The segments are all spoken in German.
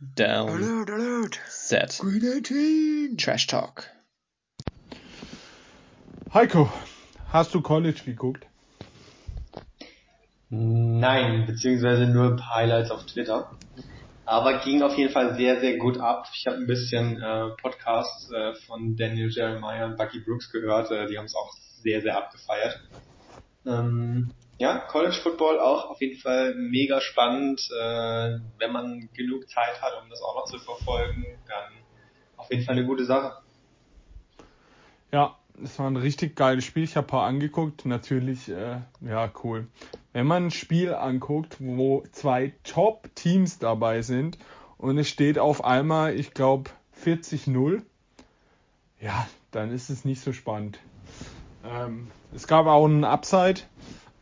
Down. Alert, alert. Set. Green 18. Trash Talk. Heiko, hast du College geguckt? Nein, beziehungsweise nur ein paar Highlights auf Twitter. Aber ging auf jeden Fall sehr, sehr gut ab. Ich habe ein bisschen äh, Podcasts äh, von Daniel Jeremiah und Bucky Brooks gehört. Äh, die haben es auch sehr, sehr abgefeiert. Ähm, ja, College Football auch auf jeden Fall mega spannend. Äh, wenn man genug Zeit hat, um das auch noch zu verfolgen, dann auf jeden Fall eine gute Sache. Ja, es war ein richtig geiles Spiel. Ich habe ein paar angeguckt. Natürlich, äh, ja, cool. Wenn man ein Spiel anguckt, wo zwei Top-Teams dabei sind und es steht auf einmal, ich glaube, 40-0, ja, dann ist es nicht so spannend. Ähm, es gab auch einen Upside,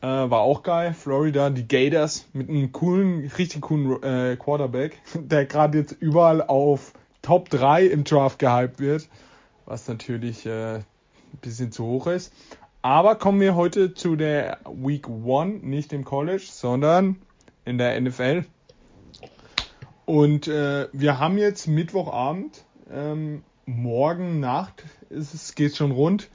äh, war auch geil. Florida, die Gators mit einem coolen, richtig coolen äh, Quarterback, der gerade jetzt überall auf Top 3 im Draft gehypt wird, was natürlich äh, ein bisschen zu hoch ist. Aber kommen wir heute zu der Week 1, nicht im College, sondern in der NFL. Und äh, wir haben jetzt Mittwochabend, ähm, morgen Nacht ist es, geht schon rund.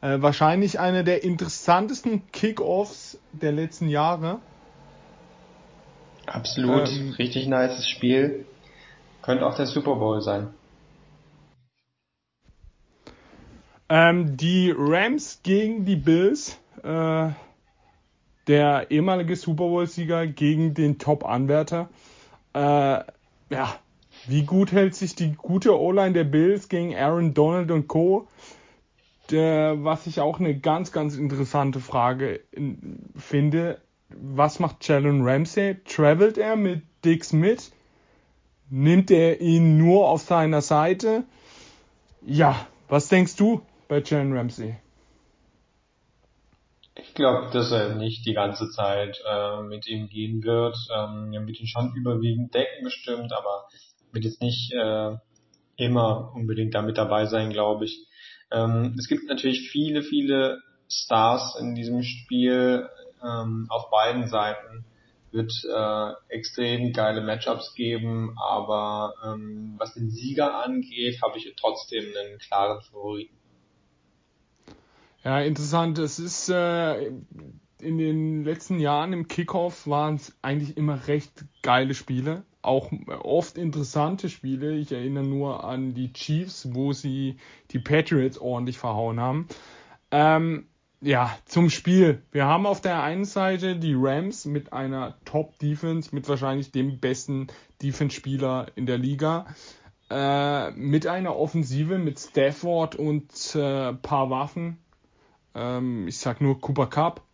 Äh, wahrscheinlich einer der interessantesten Kickoffs der letzten Jahre. Absolut, Ähm, richtig nices Spiel. Könnte auch der Super Bowl sein. Ähm, die Rams gegen die Bills. Äh, der ehemalige Super Bowl-Sieger gegen den Top-Anwärter. Äh, ja, wie gut hält sich die gute O-Line der Bills gegen Aaron Donald und Co. Was ich auch eine ganz, ganz interessante Frage in, finde. Was macht Jalen Ramsey? Travelt er mit Dick Smith? Nimmt er ihn nur auf seiner Seite? Ja, was denkst du bei Jalen Ramsey? Ich glaube, dass er nicht die ganze Zeit äh, mit ihm gehen wird. Ähm, er wird ihn schon überwiegend decken bestimmt, aber wird jetzt nicht äh, immer unbedingt damit dabei sein, glaube ich. Ähm, es gibt natürlich viele, viele Stars in diesem Spiel ähm, auf beiden Seiten. Wird äh, extrem geile Matchups geben, aber ähm, was den Sieger angeht, habe ich trotzdem einen klaren Favoriten. Ja, interessant. Es ist äh, in den letzten Jahren im Kickoff waren es eigentlich immer recht geile Spiele. Auch oft interessante Spiele. Ich erinnere nur an die Chiefs, wo sie die Patriots ordentlich verhauen haben. Ähm, ja, zum Spiel. Wir haben auf der einen Seite die Rams mit einer Top-Defense, mit wahrscheinlich dem besten Defense-Spieler in der Liga. Äh, mit einer Offensive mit Stafford und äh, paar Waffen. Ähm, ich sag nur Cooper Cup.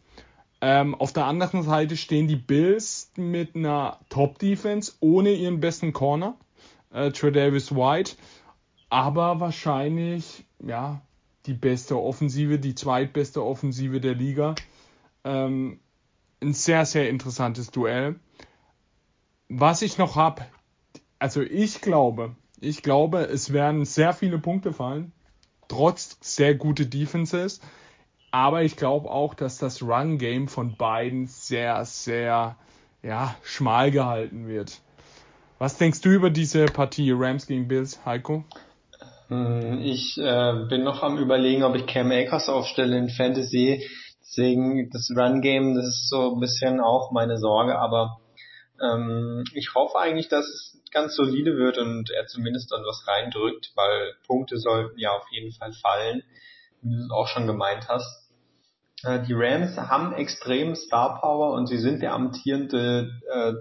Ähm, auf der anderen Seite stehen die Bills mit einer Top-Defense ohne ihren besten Corner, äh, Tredavis White, aber wahrscheinlich ja die beste Offensive, die zweitbeste Offensive der Liga. Ähm, ein sehr sehr interessantes Duell. Was ich noch hab, also ich glaube, ich glaube, es werden sehr viele Punkte fallen, trotz sehr gute Defenses. Aber ich glaube auch, dass das Run-Game von beiden sehr, sehr ja, schmal gehalten wird. Was denkst du über diese Partie Rams gegen Bills, Heiko? Hm, Ich äh, bin noch am überlegen, ob ich Cam Akers aufstelle in Fantasy. Deswegen das Run Game, das ist so ein bisschen auch meine Sorge, aber ähm, ich hoffe eigentlich, dass es ganz solide wird und er zumindest dann was reindrückt, weil Punkte sollten ja auf jeden Fall fallen, wie du es auch schon gemeint hast. Äh, die Rams haben extrem Star Power und sie sind der amtierende äh,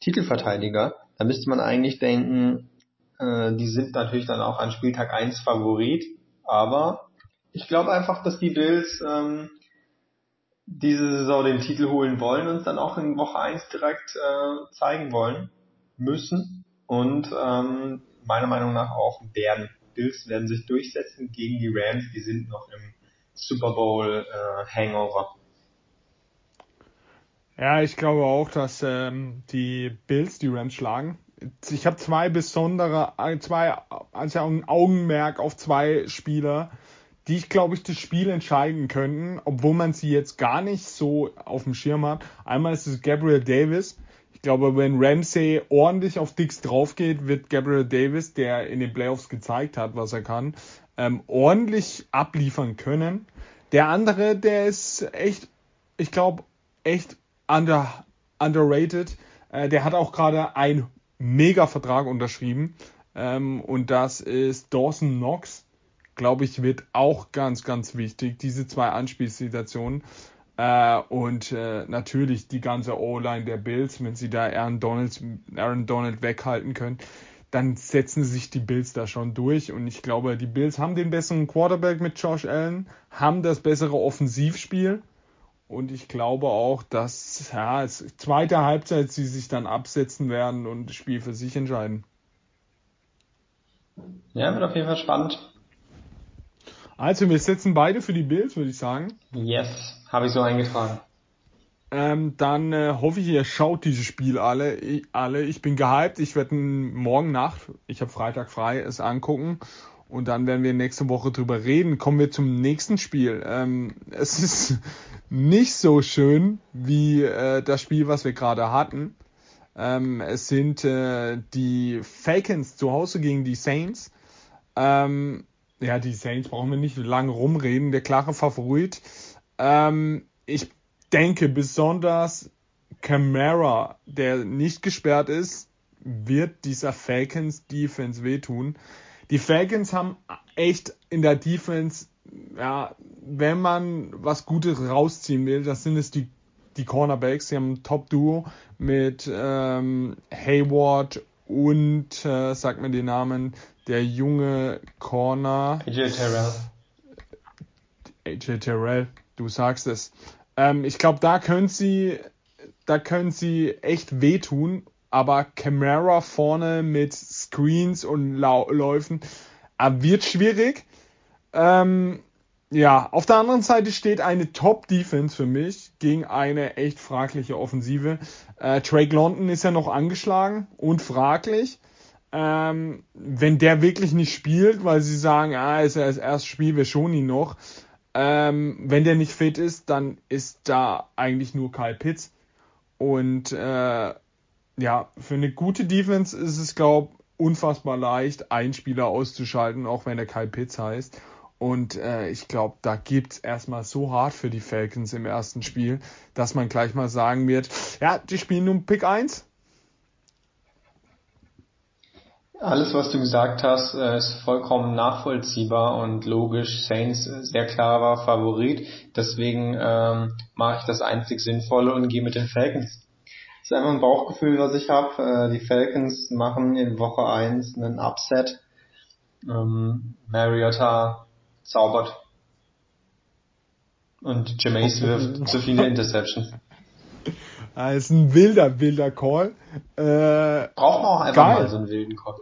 Titelverteidiger. Da müsste man eigentlich denken, äh, die sind natürlich dann auch an Spieltag 1 Favorit, aber ich glaube einfach, dass die Bills ähm, diese Saison den Titel holen wollen und dann auch in Woche 1 direkt äh, zeigen wollen müssen und ähm, meiner Meinung nach auch werden. Bills werden sich durchsetzen gegen die Rams, die sind noch im Super Bowl äh, Hangover. Ja, ich glaube auch, dass ähm, die Bills die Rams schlagen. Ich habe zwei besondere, äh, zwei, also ein Augenmerk auf zwei Spieler, die ich glaube ich das Spiel entscheiden könnten, obwohl man sie jetzt gar nicht so auf dem Schirm hat. Einmal ist es Gabriel Davis. Ich glaube, wenn Ramsey ordentlich auf Dix drauf geht, wird Gabriel Davis, der in den Playoffs gezeigt hat, was er kann, ähm, ordentlich abliefern können. Der andere, der ist echt, ich glaube, echt under, underrated. Äh, der hat auch gerade einen Mega-Vertrag unterschrieben. Ähm, und das ist Dawson Knox. Glaube ich, wird auch ganz, ganz wichtig, diese zwei Anspielsituationen. Äh, und äh, natürlich die ganze O-Line der Bills, wenn sie da Aaron Donald, Aaron Donald weghalten können, dann setzen sich die Bills da schon durch. Und ich glaube, die Bills haben den besseren Quarterback mit Josh Allen, haben das bessere Offensivspiel. Und ich glaube auch, dass ja, es, zweite Halbzeit sie sich dann absetzen werden und das Spiel für sich entscheiden. Ja, wird auf jeden Fall spannend. Also, wir setzen beide für die Bills, würde ich sagen. Yes, habe ich so eingetragen. Ähm, dann äh, hoffe ich, ihr schaut dieses Spiel alle. Ich, alle. ich bin gehypt. Ich werde morgen Nacht, ich habe Freitag frei, es angucken. Und dann werden wir nächste Woche drüber reden. Kommen wir zum nächsten Spiel. Ähm, es ist nicht so schön wie äh, das Spiel, was wir gerade hatten. Ähm, es sind äh, die Falcons zu Hause gegen die Saints. Ähm, ja, die Saints brauchen wir nicht lange rumreden. Der klare Favorit. Ähm, ich denke besonders Camara, der nicht gesperrt ist, wird dieser Falcons Defense wehtun. Die Falcons haben echt in der Defense, ja, wenn man was Gutes rausziehen will, das sind es die, die Cornerbacks. Sie haben ein Top-Duo mit ähm, Hayward und, äh, sag mir den Namen, der junge Corner. AJ Terrell. AJ Terrell, du sagst es. Ähm, ich glaube, da können sie, da können sie echt wehtun, aber Camara vorne mit Screens und Lau Läufen äh, wird schwierig. Ähm, ja, auf der anderen Seite steht eine Top-Defense für mich gegen eine echt fragliche Offensive. Äh, Drake London ist ja noch angeschlagen und fraglich. Ähm, wenn der wirklich nicht spielt, weil sie sagen, ah, ist ja das erste Spiel, wir schonen ihn noch, ähm, wenn der nicht fit ist, dann ist da eigentlich nur Kyle Pitts. Und äh, ja, für eine gute Defense ist es, glaube ich, unfassbar leicht, einen Spieler auszuschalten, auch wenn er Kyle Pitts heißt. Und äh, ich glaube, da gibt's erstmal so hart für die Falcons im ersten Spiel, dass man gleich mal sagen wird, ja, die spielen nun Pick 1, Alles, was du gesagt hast, äh, ist vollkommen nachvollziehbar und logisch. Saints äh, sehr klarer Favorit. Deswegen ähm, mache ich das einzig Sinnvolle und gehe mit den Falcons. Das ist einfach ein Bauchgefühl, was ich habe. Äh, die Falcons machen in Woche 1 einen Upset. Ähm, Mariota zaubert. Und Jameis wirft zu viele Interceptions. Das ist ein wilder, wilder Call. Äh, Braucht man auch einfach geil. mal so einen wilden Call.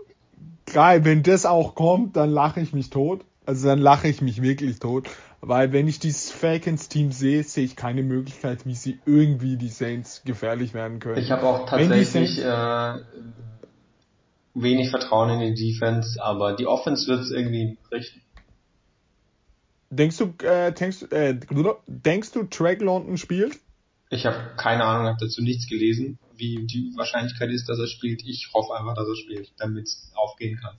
Geil, wenn das auch kommt, dann lache ich mich tot. Also dann lache ich mich wirklich tot. Weil wenn ich dieses Falcons-Team sehe, sehe ich keine Möglichkeit, wie sie irgendwie die Saints gefährlich werden können. Ich habe auch tatsächlich äh, wenig Vertrauen in die Defense, aber die Offense wird es irgendwie richten. Denkst du, äh, denkst, äh, denkst du, Drake London spielt? Ich habe keine Ahnung, habe dazu nichts gelesen, wie die Wahrscheinlichkeit ist, dass er spielt. Ich hoffe einfach, dass er spielt, damit es aufgehen kann.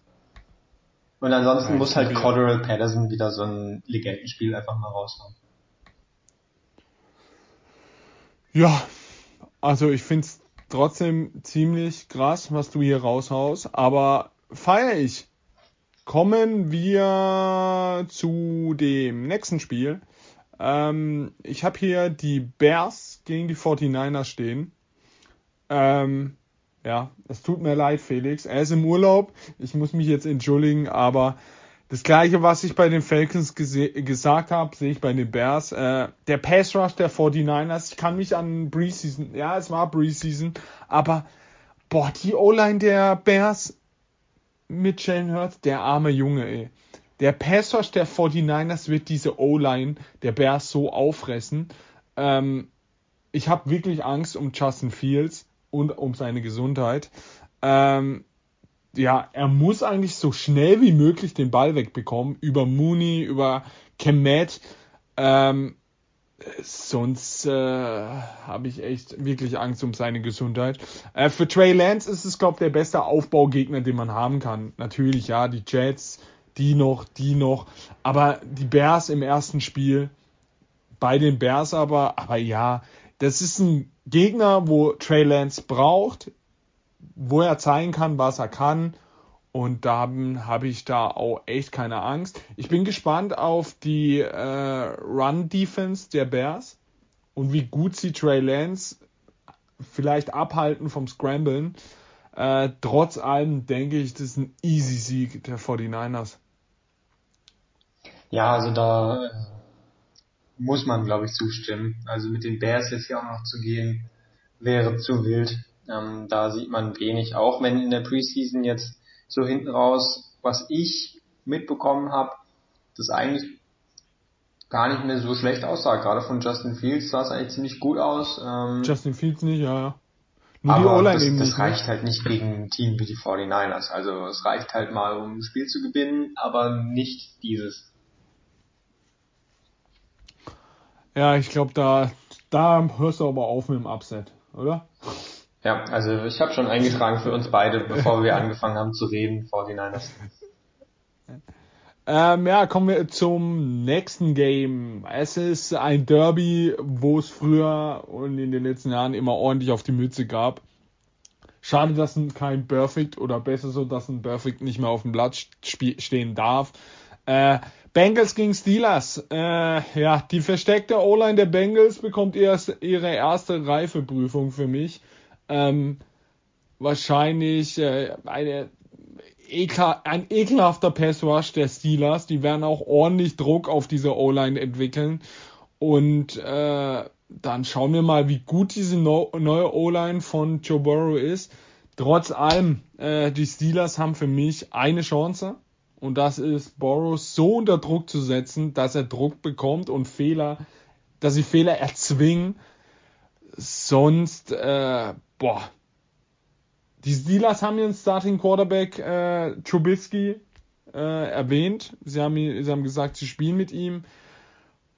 Und ansonsten ja, muss halt Cordero Patterson wieder so ein Legendenspiel einfach mal raushauen. Ja, also ich find's trotzdem ziemlich krass, was du hier raushaust, aber feiere ich. Kommen wir zu dem nächsten Spiel. Ähm, ich habe hier die Bears gegen die 49ers stehen. Ähm, ja, es tut mir leid, Felix. Er ist im Urlaub. Ich muss mich jetzt entschuldigen, aber das gleiche, was ich bei den Falcons gesagt habe, sehe ich bei den Bears. Äh, der Pass Rush der 49ers, ich kann mich an Preseason, ja, es war Preseason, aber boah, die O-Line der Bears mit Jalen Hurts, der arme Junge, ey. Der Pass Rush der 49ers wird diese O-Line der Bears so auffressen. Ähm, ich habe wirklich Angst um Justin Fields und um seine Gesundheit. Ähm, ja, er muss eigentlich so schnell wie möglich den Ball wegbekommen. Über Mooney, über Kemet. Ähm, sonst äh, habe ich echt wirklich Angst um seine Gesundheit. Äh, für Trey Lance ist es, glaube ich, der beste Aufbaugegner, den man haben kann. Natürlich, ja, die Jets, die noch, die noch. Aber die Bears im ersten Spiel, bei den Bears aber, aber ja, das ist ein Gegner, wo Trey Lance braucht, wo er zeigen kann, was er kann. Und da habe ich da auch echt keine Angst. Ich bin gespannt auf die äh, Run-Defense der Bears und wie gut sie Trey Lance vielleicht abhalten vom Scramblen. Äh, trotz allem denke ich, das ist ein easy Sieg der 49ers. Ja, also da äh, muss man, glaube ich, zustimmen. Also mit den Bears jetzt hier auch noch zu gehen, wäre zu wild. Ähm, da sieht man wenig, auch wenn in der Preseason jetzt so hinten raus, was ich mitbekommen habe, das eigentlich gar nicht mehr so schlecht aussah. Gerade von Justin Fields sah es eigentlich ziemlich gut aus. Ähm, Justin Fields nicht, ja, ja. Nur aber das, das nicht, ne? reicht halt nicht gegen ein Team wie die 49ers. Also es reicht halt mal, um ein Spiel zu gewinnen, aber nicht dieses. Ja, ich glaube, da, da hörst du aber auf mit dem Upset, oder? Ja, also ich habe schon eingetragen für uns beide, bevor wir angefangen haben zu reden, 49ers. Ähm, ja, kommen wir zum nächsten Game. Es ist ein Derby, wo es früher und in den letzten Jahren immer ordentlich auf die Mütze gab. Schade, dass ein kein Perfect oder besser so, dass ein Perfect nicht mehr auf dem Blatt stehen darf. Äh, Bengals gegen Steelers. Äh, ja, die versteckte O-Line der Bengals bekommt erst ihre erste Reifeprüfung für mich ähm, wahrscheinlich äh, eine ekla ein ekelhafter Pass Rush der Steelers. Die werden auch ordentlich Druck auf diese O-Line entwickeln. Und äh, dann schauen wir mal, wie gut diese no neue O-Line von Joe Burrow ist. Trotz allem, äh, die Steelers haben für mich eine Chance. Und das ist, Burrow so unter Druck zu setzen, dass er Druck bekommt und Fehler, dass sie Fehler erzwingen. Sonst äh, boah. Die Steelers haben ihren Starting Quarterback äh, Trubisky äh, erwähnt. Sie haben, sie haben gesagt, sie spielen mit ihm.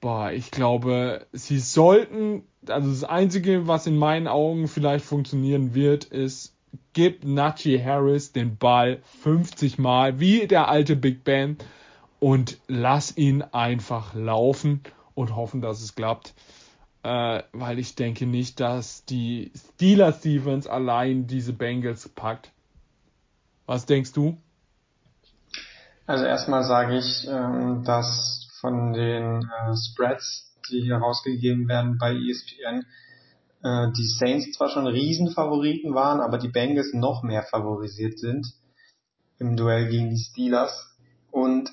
Boah, ich glaube, sie sollten, also das Einzige, was in meinen Augen vielleicht funktionieren wird, ist, gib Najee Harris den Ball 50 Mal, wie der alte Big Ben, und lass ihn einfach laufen und hoffen, dass es klappt äh, weil ich denke nicht, dass die Steelers Defense allein diese Bengals packt. Was denkst du? Also erstmal sage ich, ähm, dass von den äh, Spreads, die hier rausgegeben werden bei ESPN, äh, die Saints zwar schon Riesenfavoriten waren, aber die Bengals noch mehr favorisiert sind im Duell gegen die Steelers. Und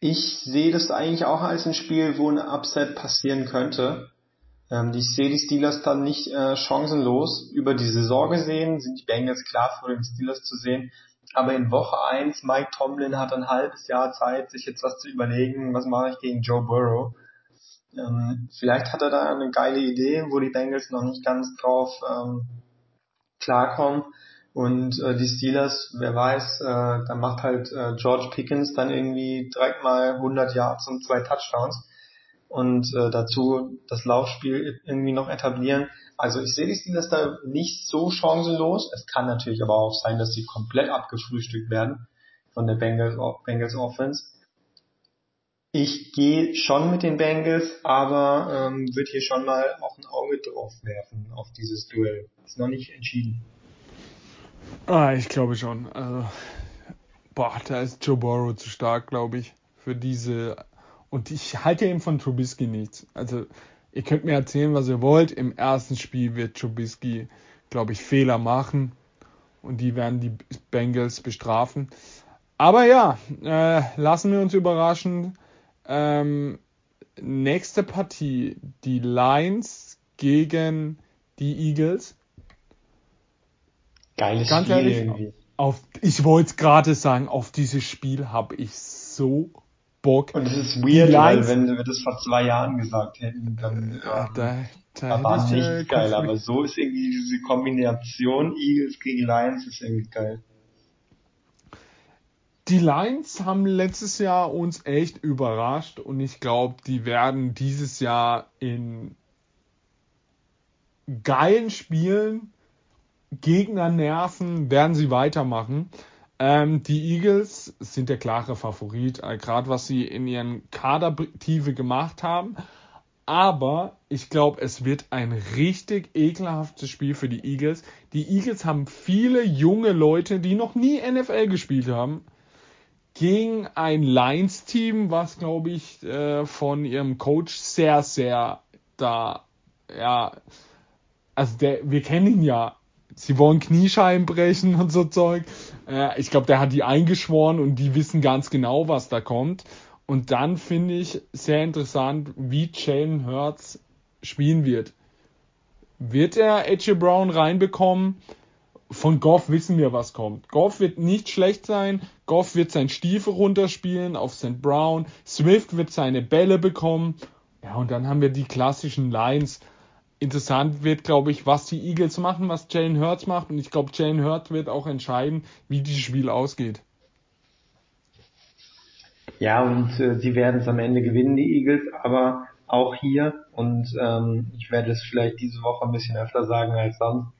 ich sehe das eigentlich auch als ein Spiel, wo eine Upset passieren könnte. Ähm, ich sehe die Steelers dann nicht äh, chancenlos. Über die Saison gesehen sind die Bengals klar vor den Steelers zu sehen. Aber in Woche 1, Mike Tomlin hat ein halbes Jahr Zeit, sich jetzt was zu überlegen, was mache ich gegen Joe Burrow. Ähm, vielleicht hat er da eine geile Idee, wo die Bengals noch nicht ganz drauf ähm, klarkommen. Und äh, die Steelers, wer weiß, äh, da macht halt äh, George Pickens dann irgendwie direkt mal 100 Yards und zwei Touchdowns und äh, dazu das Laufspiel irgendwie noch etablieren. Also ich sehe die Steelers da nicht so chancenlos. Es kann natürlich aber auch sein, dass sie komplett abgefrühstückt werden von der Bengals, Bengals Offense. Ich gehe schon mit den Bengals, aber ähm, würde hier schon mal auch ein Auge drauf werfen auf dieses Duell. Ist noch nicht entschieden. Ah, ich glaube schon. Also, boah, da ist Joe Burrow zu stark, glaube ich, für diese. Und ich halte eben von Trubisky nichts. Also, ihr könnt mir erzählen, was ihr wollt. Im ersten Spiel wird Trubisky, glaube ich, Fehler machen. Und die werden die Bengals bestrafen. Aber ja, äh, lassen wir uns überraschen. Ähm, nächste Partie, die Lions gegen die Eagles. Geiles Ganz Spiel ehrlich, irgendwie. Auf, ich wollte gerade sagen, auf dieses Spiel habe ich so Bock. Und es ist weird, weil wenn wir das vor zwei Jahren gesagt hätten, dann ja, ähm, da, da war nicht äh, geil. Aber so ist irgendwie diese Kombination Eagles gegen Lions ist irgendwie geil. Die Lions haben letztes Jahr uns echt überrascht und ich glaube, die werden dieses Jahr in geilen Spielen Gegner nerven, werden sie weitermachen. Ähm, die Eagles sind der klare Favorit, äh, gerade was sie in ihren Kadertiefe gemacht haben. Aber ich glaube, es wird ein richtig ekelhaftes Spiel für die Eagles. Die Eagles haben viele junge Leute, die noch nie NFL gespielt haben, gegen ein Lions-Team, was, glaube ich, äh, von ihrem Coach sehr, sehr da, ja, also der, wir kennen ihn ja. Sie wollen Kniescheiben brechen und so Zeug. Äh, ich glaube, der hat die eingeschworen und die wissen ganz genau, was da kommt. Und dann finde ich sehr interessant, wie Jalen Hurts spielen wird. Wird er AJ Brown reinbekommen? Von Goff wissen wir, was kommt. Goff wird nicht schlecht sein. Goff wird sein Stiefel runterspielen auf St. Brown. Swift wird seine Bälle bekommen. Ja, und dann haben wir die klassischen Lines. Interessant wird, glaube ich, was die Eagles machen, was Jalen Hurts macht. Und ich glaube, Jalen Hurts wird auch entscheiden, wie dieses Spiel ausgeht. Ja, und äh, sie werden es am Ende gewinnen, die Eagles, aber auch hier, und ähm, ich werde es vielleicht diese Woche ein bisschen öfter sagen als sonst,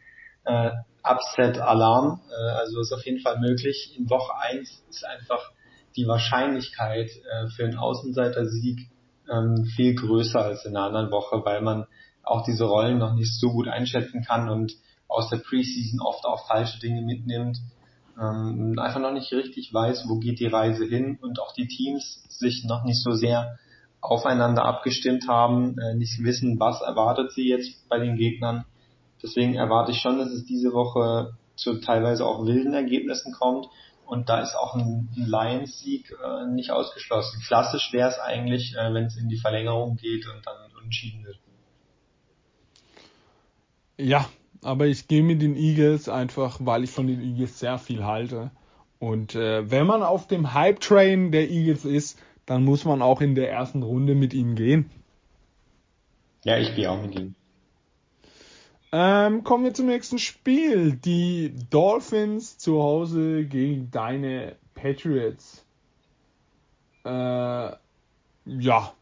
äh, Upset-Alarm, äh, also ist auf jeden Fall möglich. In Woche 1 ist einfach die Wahrscheinlichkeit äh, für einen Außenseiter-Sieg ähm, viel größer als in einer anderen Woche, weil man auch diese Rollen noch nicht so gut einschätzen kann und aus der Preseason oft auch falsche Dinge mitnimmt ähm, einfach noch nicht richtig weiß, wo geht die Reise hin und auch die Teams sich noch nicht so sehr aufeinander abgestimmt haben, äh, nicht wissen, was erwartet sie jetzt bei den Gegnern. Deswegen erwarte ich schon, dass es diese Woche zu teilweise auch wilden Ergebnissen kommt. Und da ist auch ein, ein Lions-Sieg äh, nicht ausgeschlossen. Klassisch wäre es eigentlich, äh, wenn es in die Verlängerung geht und dann unentschieden wird. Ja, aber ich gehe mit den Eagles einfach, weil ich von den Eagles sehr viel halte. Und äh, wenn man auf dem Hype-Train der Eagles ist, dann muss man auch in der ersten Runde mit ihnen gehen. Ja, ich gehe auch mit ihnen. Ähm, kommen wir zum nächsten Spiel. Die Dolphins zu Hause gegen deine Patriots. Äh, ja,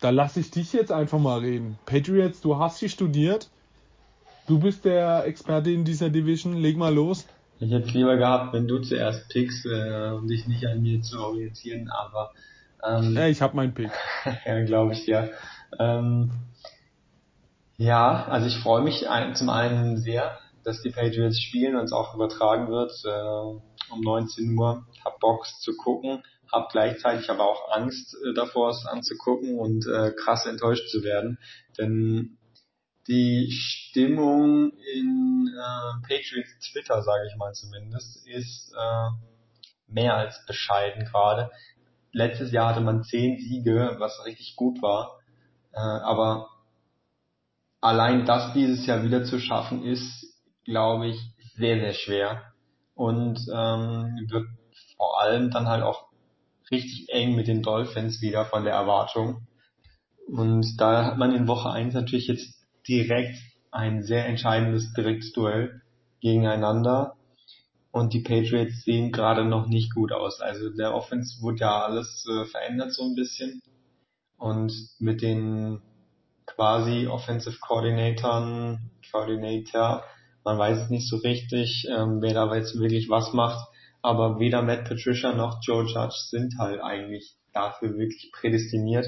da lasse ich dich jetzt einfach mal reden. Patriots, du hast sie studiert. Du bist der Experte in dieser Division, leg mal los. Ich hätte es lieber gehabt, wenn du zuerst pickst, äh, um dich nicht an mir zu orientieren, aber ähm, ja, ich habe meinen Pick. ja, glaube ich ja. Ähm, ja, also ich freue mich zum einen sehr, dass die Patriots spielen und es auch übertragen wird äh, um 19 Uhr. Hab Bock zu gucken, hab gleichzeitig aber auch Angst äh, davor, es anzugucken und äh, krass enttäuscht zu werden, denn die Stimmung in äh, Patriots Twitter, sage ich mal zumindest, ist äh, mehr als bescheiden gerade. Letztes Jahr hatte man zehn Siege, was richtig gut war, äh, aber allein das dieses Jahr wieder zu schaffen, ist, glaube ich, sehr, sehr schwer und ähm, wird vor allem dann halt auch richtig eng mit den Dolphins wieder von der Erwartung. Und da hat man in Woche 1 natürlich jetzt direkt ein sehr entscheidendes Direktduell gegeneinander. Und die Patriots sehen gerade noch nicht gut aus. Also der Offense wurde ja alles äh, verändert so ein bisschen. Und mit den quasi Offensive Coordinatoren, Coordinator, man weiß nicht so richtig, ähm, wer da jetzt wirklich was macht. Aber weder Matt Patricia noch Joe Judge sind halt eigentlich dafür wirklich prädestiniert.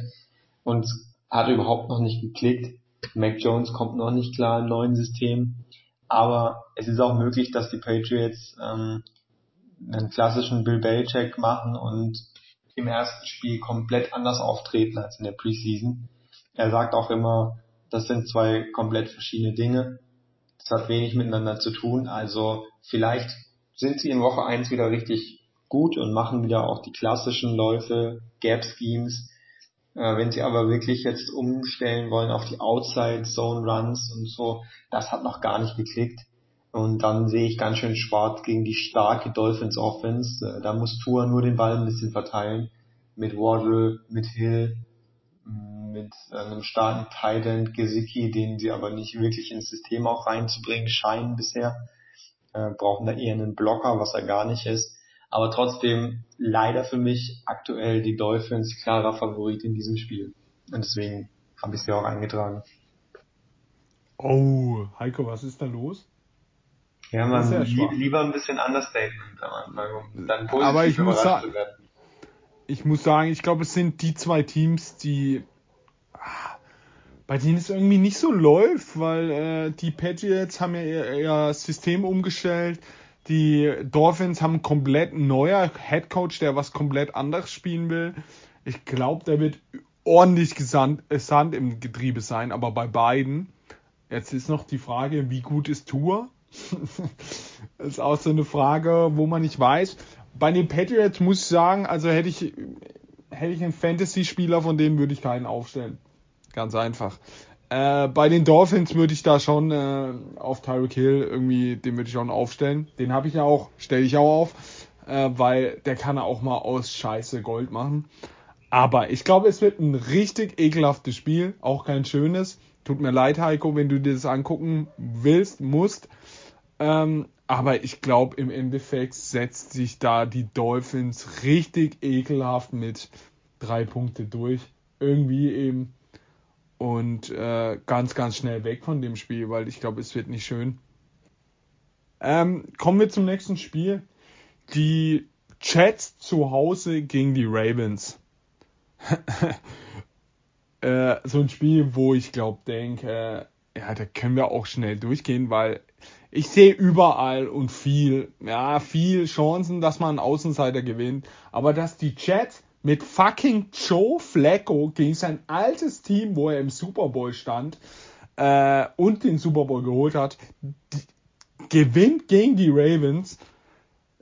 Und hat überhaupt noch nicht geklickt. Mac Jones kommt noch nicht klar im neuen System. Aber es ist auch möglich, dass die Patriots ähm, einen klassischen Bill Belichick machen und im ersten Spiel komplett anders auftreten als in der Preseason. Er sagt auch immer, das sind zwei komplett verschiedene Dinge. Das hat wenig miteinander zu tun. Also vielleicht sind sie in Woche 1 wieder richtig gut und machen wieder auch die klassischen Läufe, Gap Schemes, äh, wenn sie aber wirklich jetzt umstellen wollen auf die Outside Zone Runs und so, das hat noch gar nicht geklickt. Und dann sehe ich ganz schön schwarz gegen die starke Dolphins Offense. Äh, da muss Tour nur den Ball ein bisschen verteilen. Mit Waddle, mit Hill, mm, mit einem starken End Gesicki, den sie aber nicht wirklich ins System auch reinzubringen scheinen bisher. Äh, brauchen da eher einen Blocker, was er gar nicht ist. Aber trotzdem leider für mich aktuell die Dolphins klarer Favorit in diesem Spiel. Und deswegen habe ich sie auch eingetragen. Oh, Heiko, was ist da los? Ja, man ja li lieber ein bisschen Understatement am Anfang, um dann positiv Aber ich muss sagen, ich muss sagen, ich glaube, es sind die zwei Teams, die bei denen es irgendwie nicht so läuft, weil äh, die Patriots haben ja ihr, ihr System umgestellt. Die Dolphins haben einen komplett neuer Head Coach, der was komplett anderes spielen will. Ich glaube, der wird ordentlich gesandt, äh, Sand im Getriebe sein, aber bei beiden. Jetzt ist noch die Frage, wie gut ist Tour? das ist auch so eine Frage, wo man nicht weiß. Bei den Patriots muss ich sagen, also hätte ich, hätte ich einen Fantasy-Spieler, von denen würde ich keinen aufstellen. Ganz einfach. Äh, bei den Dolphins würde ich da schon äh, auf Tyreek Hill irgendwie, den würde ich schon aufstellen. Den habe ich ja auch, stelle ich auch auf, äh, weil der kann auch mal aus Scheiße Gold machen. Aber ich glaube, es wird ein richtig ekelhaftes Spiel, auch kein schönes. Tut mir leid, Heiko, wenn du dir das angucken willst, musst. Ähm, aber ich glaube, im Endeffekt setzt sich da die Dolphins richtig ekelhaft mit drei Punkte durch. Irgendwie eben und äh, ganz, ganz schnell weg von dem Spiel, weil ich glaube, es wird nicht schön. Ähm, kommen wir zum nächsten Spiel. Die Jets zu Hause gegen die Ravens. äh, so ein Spiel, wo ich glaube, denke, äh, ja, da können wir auch schnell durchgehen, weil ich sehe überall und viel, ja, viel Chancen, dass man einen Außenseiter gewinnt. Aber dass die Jets mit fucking Joe Flacco gegen sein altes Team, wo er im Super Bowl stand äh, und den Super Bowl geholt hat, gewinnt gegen die Ravens.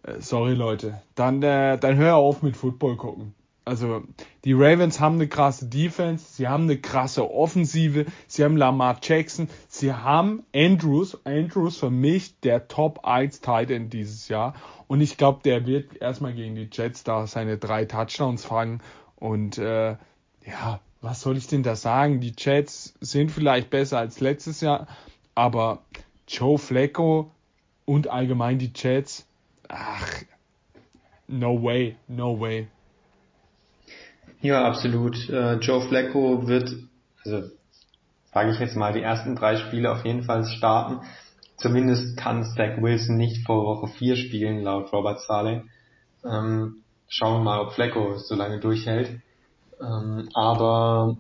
Äh, sorry Leute, dann, äh, dann hör auf mit Football gucken. Also die Ravens haben eine krasse Defense, sie haben eine krasse Offensive, sie haben Lamar Jackson, sie haben Andrews, Andrews für mich der Top 1 Titan dieses Jahr und ich glaube, der wird erstmal gegen die Jets da seine drei Touchdowns fangen und äh, ja, was soll ich denn da sagen? Die Jets sind vielleicht besser als letztes Jahr, aber Joe Flacco und allgemein die Jets, ach, no way, no way. Ja, absolut. Äh, Joe Flacco wird, also sage ich jetzt mal, die ersten drei Spiele auf jeden Fall starten. Zumindest kann Zach Wilson nicht vor Woche 4 spielen, laut Robert Saleh. Ähm, schauen wir mal, ob Flacco so lange durchhält. Ähm, aber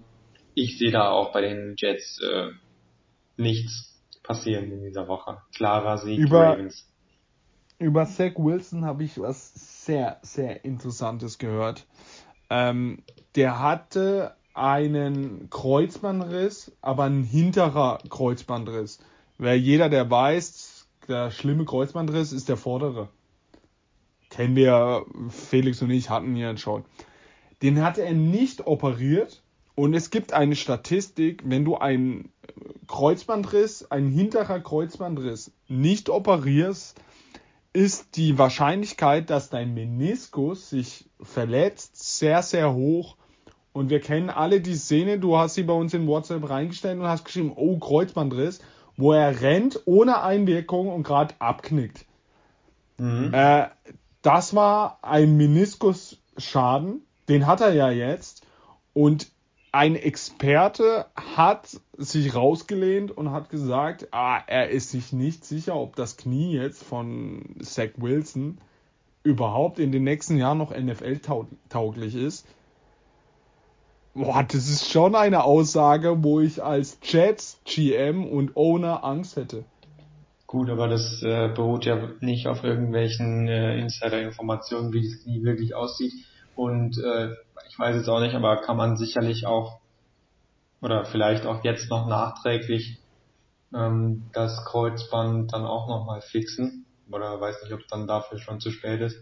ich sehe da auch bei den Jets äh, nichts passieren in dieser Woche. Klarer Sieg über, Ravens. Über Zach Wilson habe ich was sehr, sehr Interessantes gehört. Ähm, der hatte einen Kreuzbandriss, aber ein hinterer Kreuzbandriss. Weil jeder, der weiß, der schlimme Kreuzbandriss ist der vordere. Kennen wir, Felix und ich hatten hier schon. Den hat er nicht operiert. Und es gibt eine Statistik, wenn du einen Kreuzbandriss, einen hinterer Kreuzbandriss nicht operierst, ist die Wahrscheinlichkeit, dass dein Meniskus sich verletzt, sehr, sehr hoch. Und wir kennen alle die Szene, du hast sie bei uns in WhatsApp reingestellt und hast geschrieben, oh, Kreuzbandriss, wo er rennt ohne Einwirkung und gerade abknickt. Mhm. Äh, das war ein Meniskusschaden, den hat er ja jetzt. Und ein Experte hat sich rausgelehnt und hat gesagt, ah, er ist sich nicht sicher, ob das Knie jetzt von Zach Wilson überhaupt in den nächsten Jahren noch NFL-tauglich ist. Boah, das ist schon eine Aussage, wo ich als Jets GM und Owner Angst hätte. Gut, aber das äh, beruht ja nicht auf irgendwelchen äh, Insider-Informationen, wie das Knie wirklich aussieht. Und äh, ich weiß jetzt auch nicht, aber kann man sicherlich auch oder vielleicht auch jetzt noch nachträglich ähm, das Kreuzband dann auch nochmal fixen. Oder weiß nicht, ob dann dafür schon zu spät ist.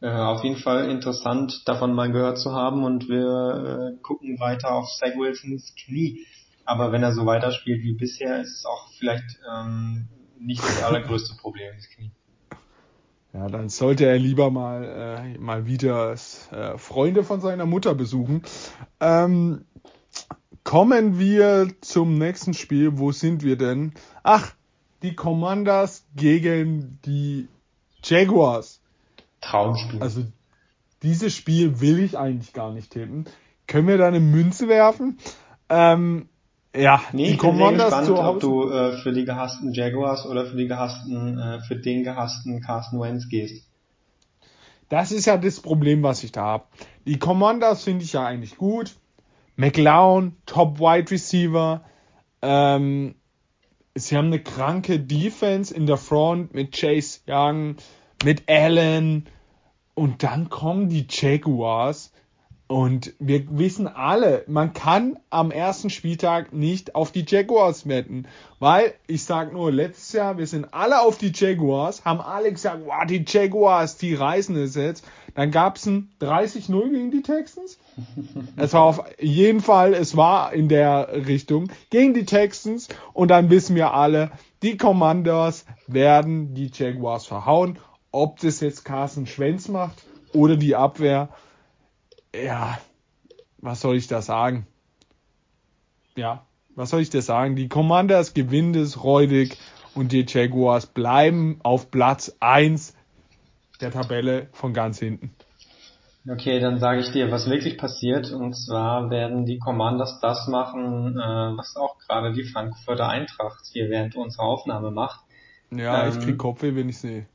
Äh, auf jeden Fall interessant, davon mal gehört zu haben und wir äh, gucken weiter auf Zach Wilsons Knie. Aber wenn er so weiterspielt wie bisher, ist es auch vielleicht ähm, nicht das allergrößte Problem, das Knie. Ja, dann sollte er lieber mal, äh, mal wieder äh, Freunde von seiner Mutter besuchen. Ähm, kommen wir zum nächsten Spiel. Wo sind wir denn? Ach, die Commanders gegen die Jaguars. Traumspiel. Also dieses Spiel will ich eigentlich gar nicht tippen. Können wir da eine Münze werfen? Ähm, ja, nee, die ich bin Commanders gespannt, ob du äh, für die gehassten Jaguars oder für die gehassten, äh, für den gehassten Carson Wentz gehst. Das ist ja das Problem, was ich da habe. Die Commanders finde ich ja eigentlich gut. McLeod, Top Wide Receiver. Ähm, sie haben eine kranke Defense in der Front mit Chase Young, mit Allen. Und dann kommen die Jaguars. Und wir wissen alle, man kann am ersten Spieltag nicht auf die Jaguars wetten. Weil, ich sag nur, letztes Jahr, wir sind alle auf die Jaguars, haben alle gesagt, wow, die Jaguars, die reißen es jetzt. Dann gab's ein 30-0 gegen die Texans. Es war auf jeden Fall, es war in der Richtung gegen die Texans. Und dann wissen wir alle, die Commanders werden die Jaguars verhauen. Ob das jetzt Carsten Schwenz macht oder die Abwehr, ja, was soll ich da sagen? Ja, was soll ich da sagen? Die Commanders gewinnen es räudig und die Jaguars bleiben auf Platz 1 der Tabelle von ganz hinten. Okay, dann sage ich dir, was wirklich passiert. Und zwar werden die Commanders das machen, äh, was auch gerade die Frankfurter Eintracht hier während unserer Aufnahme macht. Ja, ich Ähm, krieg Kopfweh, wenn ich sehe.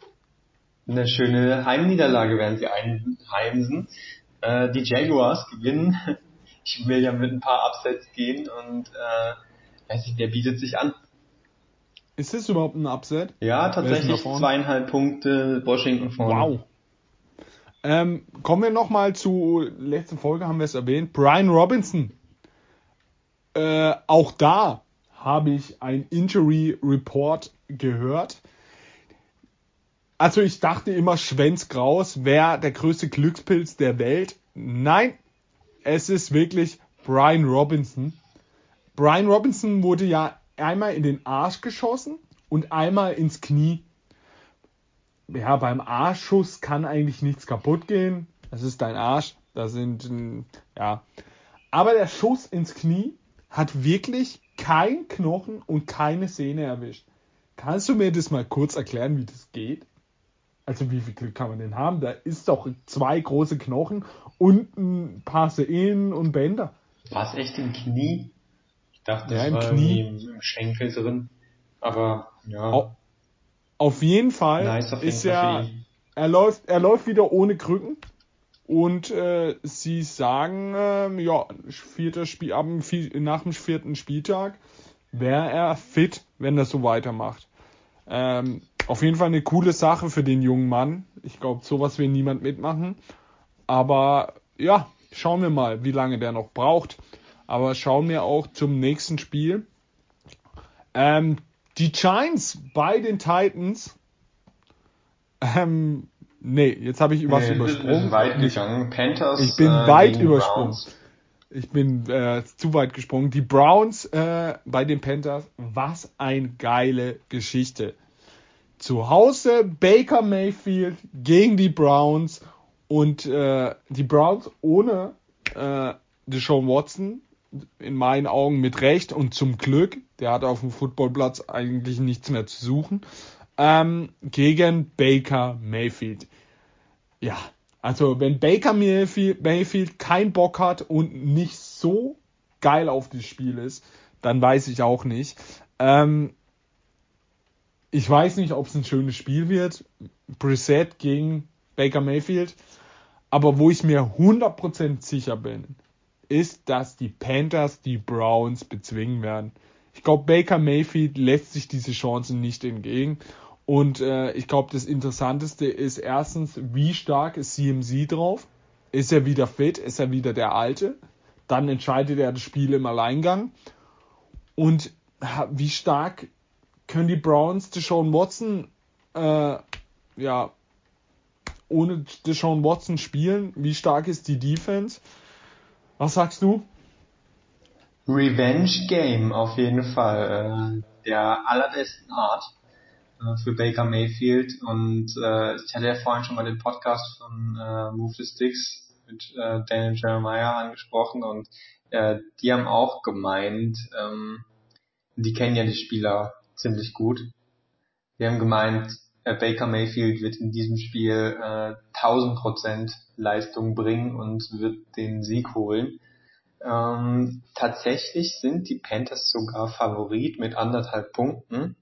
Eine schöne Heimniederlage werden sie einheimsen. Äh, die Jaguars gewinnen. Ich will ja mit ein paar Upsets gehen und äh, weiß nicht, wer bietet sich an? Ist das überhaupt ein Upset? Ja, tatsächlich zweieinhalb Punkte Washington vorne. Wow. Ähm, kommen wir nochmal zu, letzte Folge haben wir es erwähnt, Brian Robinson. Äh, auch da habe ich ein Injury Report gehört. Also ich dachte immer, Schwenz Kraus wäre der größte Glückspilz der Welt. Nein, es ist wirklich Brian Robinson. Brian Robinson wurde ja einmal in den Arsch geschossen und einmal ins Knie ja, beim Arschschuss kann eigentlich nichts kaputt gehen. Das ist dein Arsch. Da sind, ähm, ja. Aber der Schuss ins Knie hat wirklich kein Knochen und keine Sehne erwischt. Kannst du mir das mal kurz erklären, wie das geht? Also wie viel Glück kann man denn haben? Da ist doch zwei große Knochen und ein paar Sehnen und Bänder. War es echt im Knie? Ich dachte, Ja, das im war Knie. im, Schenkel drin. Aber ja, Au- Auf jeden Fall nice auf jeden ist Fall ihn. er läuft, er läuft wieder ohne Krücken. Und äh, sie sagen, ähm, ja, vierter Spiel, ab dem, nach dem vierten Spieltag wäre er fit, wenn er so weitermacht. Ähm, auf jeden Fall eine coole Sache für den jungen Mann. Ich glaube, sowas will niemand mitmachen. Aber ja, schauen wir mal, wie lange der noch braucht. Aber schauen wir auch zum nächsten Spiel. Ähm, die Giants bei den Titans. Ähm, nee, jetzt habe ich was Nee, übersprungen. weit gegangen. Panthers. Ich bin äh, weit übersprungen. Browns. Ich bin äh, zu weit gesprungen. Die Browns äh, bei den Panthers, was ein geile Geschichte. Zu Hause Baker Mayfield gegen die Browns und äh, die Browns ohne äh, Deshaun Watson in meinen Augen mit Recht und zum Glück, der hat auf dem Footballplatz eigentlich nichts mehr zu suchen, ähm, gegen Baker Mayfield. Ja, also wenn Baker Mayfield, Mayfield keinen Bock hat und nicht so geil auf das Spiel ist, dann weiß ich auch nicht. Ähm, ich weiß nicht, ob es ein schönes Spiel wird. Brissett gegen Baker Mayfield. Aber wo ich mir 100% sicher bin, ist, dass die Panthers die Browns bezwingen werden. Ich glaube, Baker Mayfield lässt sich diese Chancen nicht entgegen. Und äh, ich glaube, das Interessanteste ist erstens, wie stark ist CMC drauf? Ist er wieder fit? Ist er wieder der Alte? Dann entscheidet er das Spiel im Alleingang. Und wie stark können die Browns Deshaun Watson äh, ja ohne Deshaun Watson spielen? Wie stark ist die Defense? Was sagst du? Revenge Game auf jeden Fall. Äh, der allerbesten Art äh, für Baker Mayfield. Und äh, ich hatte ja vorhin schon mal den Podcast von äh, Move the Sticks mit äh, Daniel Jeremiah angesprochen und äh, die haben auch gemeint, ähm, die kennen ja die Spieler ziemlich gut. Die haben gemeint, äh, Baker Mayfield wird in diesem Spiel äh, 1000% Leistung bringen und wird den Sieg holen. Ähm, tatsächlich sind die Panthers sogar Favorit mit anderthalb Punkten.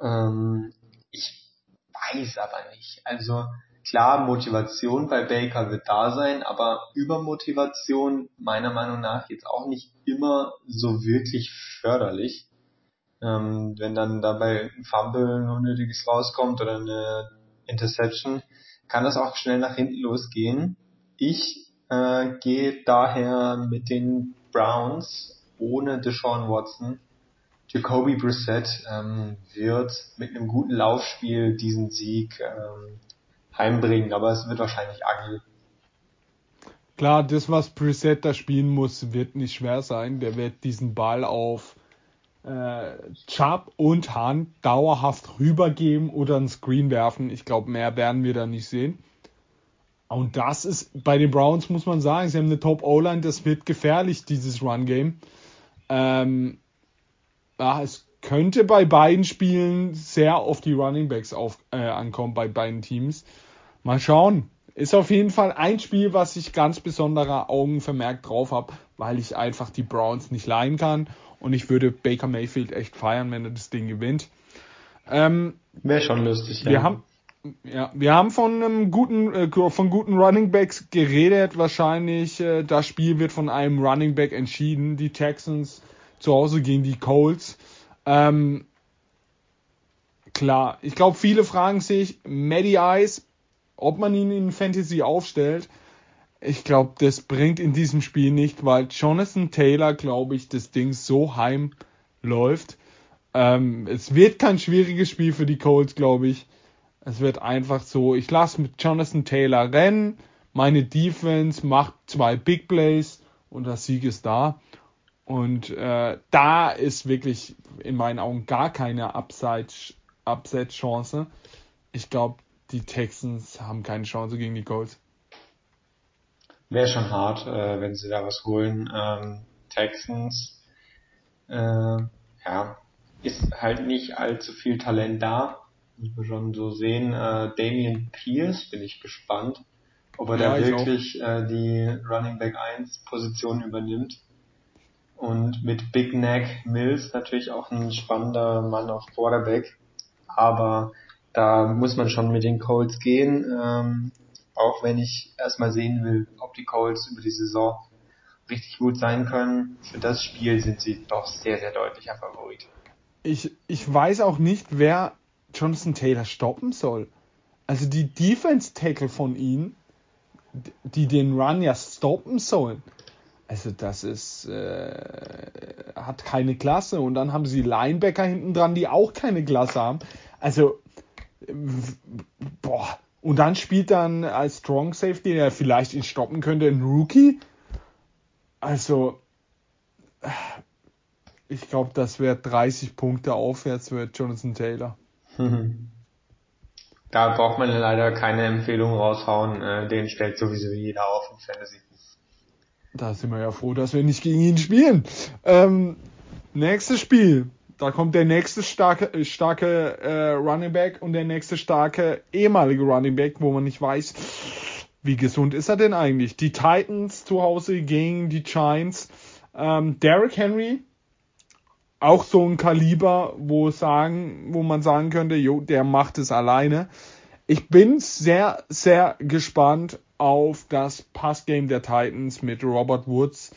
Ähm, ich weiß aber nicht. Also klar, Motivation bei Baker wird da sein, aber Übermotivation meiner Meinung nach jetzt auch nicht immer so wirklich förderlich. Ähm, wenn dann dabei ein Fumble, ein unnötiges rauskommt oder eine Interception, kann das auch schnell nach hinten losgehen. Ich äh, gehe daher mit den Browns ohne Deshaun Watson. Jacoby Brissett ähm, wird mit einem guten Laufspiel diesen Sieg ähm, heimbringen, aber es wird wahrscheinlich ugly. Klar, das, was Brissett da spielen muss, wird nicht schwer sein. Der wird diesen Ball auf äh, Chubb und Hahn dauerhaft rübergeben oder einen Screen werfen. Ich glaube, mehr werden wir da nicht sehen. Und das ist bei den Browns, muss man sagen, sie haben eine Top-O-Line, das wird gefährlich, dieses Run-Game. Ähm, ja, es könnte bei beiden Spielen sehr auf die Running Backs auf, äh, ankommen, bei beiden Teams. Mal schauen. Ist auf jeden Fall ein Spiel, was ich ganz besonderer Augen vermerkt drauf habe, weil ich einfach die Browns nicht leihen kann. Und ich würde Baker Mayfield echt feiern, wenn er das Ding gewinnt. Ähm, Wäre schon lustig, ja. Wir haben, ja, wir haben von einem guten, äh, von guten Running Backs geredet. Wahrscheinlich, äh, das Spiel wird von einem Running Back entschieden. Die Texans zu Hause gegen die Colts. Ähm, klar, ich glaube, viele fragen sich, Matty Ice, ob man ihn in Fantasy aufstellt. Ich glaube, das bringt in diesem Spiel nicht, weil Jonathan Taylor, glaube ich, das Ding so heim läuft. Ähm, es wird kein schwieriges Spiel für die Colts, glaube ich. Es wird einfach so, ich lasse mit Jonathan Taylor rennen, meine Defense macht zwei Big Plays und das Sieg ist da. Und äh, da ist wirklich in meinen Augen gar keine Upside-Chance. Ich glaube, die Texans haben keine Chance gegen die Colts. Wäre schon hart, äh, wenn sie da was holen. Ähm, Texans, äh, ja, ist halt nicht allzu viel Talent da. Muss man schon so sehen. Äh, Damian Pierce bin ich gespannt, ob er ja, da wirklich äh, die Running Back 1 Position übernimmt. Und mit Big Neck Mills natürlich auch ein spannender Mann auf Quarterback. Aber da muss man schon mit den Colts gehen. Ähm, auch wenn ich erstmal sehen will, ob die Colts über die Saison richtig gut sein können. Für das Spiel sind sie doch sehr, sehr deutlicher Favorit. Ich, ich weiß auch nicht, wer Jonathan Taylor stoppen soll. Also die Defense Tackle von ihm, die den Run ja stoppen sollen. Also das ist äh, hat keine Klasse und dann haben sie Linebacker hinten dran, die auch keine Klasse haben. Also boah und dann spielt dann als Strong Safety, der vielleicht ihn stoppen könnte, ein Rookie. Also ich glaube, das wäre 30 Punkte aufwärts für Jonathan Taylor. Da braucht man leider keine Empfehlung raushauen. Äh, den stellt sowieso jeder auf in Fantasy. Da sind wir ja froh, dass wir nicht gegen ihn spielen. Ähm, nächstes Spiel. Da kommt der nächste starke, starke äh, Running Back und der nächste starke ehemalige Running Back, wo man nicht weiß, wie gesund ist er denn eigentlich. Die Titans zu Hause gegen die Giants. Ähm, Derrick Henry auch so ein Kaliber, wo sagen, wo man sagen könnte, jo, der macht es alleine. Ich bin sehr, sehr gespannt auf das Passgame der Titans mit Robert Woods.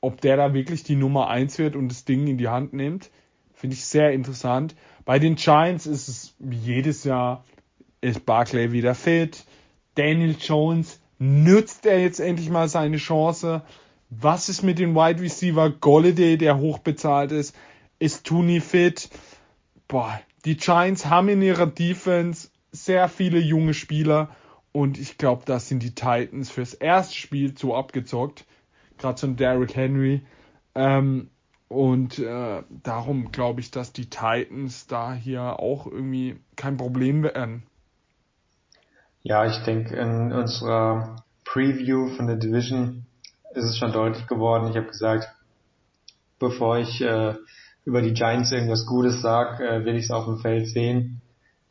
Ob der da wirklich die Nummer 1 wird und das Ding in die Hand nimmt, finde ich sehr interessant. Bei den Giants ist es jedes Jahr, ist Barclay wieder fit. Daniel Jones nützt er jetzt endlich mal seine Chance. Was ist mit dem Wide Receiver Golladay, der hochbezahlt ist? Ist Tooney fit? Boah, die Giants haben in ihrer Defense sehr viele junge Spieler und ich glaube, da sind die Titans fürs erste Spiel zu abgezockt. Gerade so ein Derrick Henry. Ähm, und äh, darum glaube ich, dass die Titans da hier auch irgendwie kein Problem werden. Ja, ich denke, in unserer Preview von der Division ist es schon deutlich geworden. Ich habe gesagt, bevor ich äh, über die Giants irgendwas Gutes sage, äh, will ich es auf dem Feld sehen.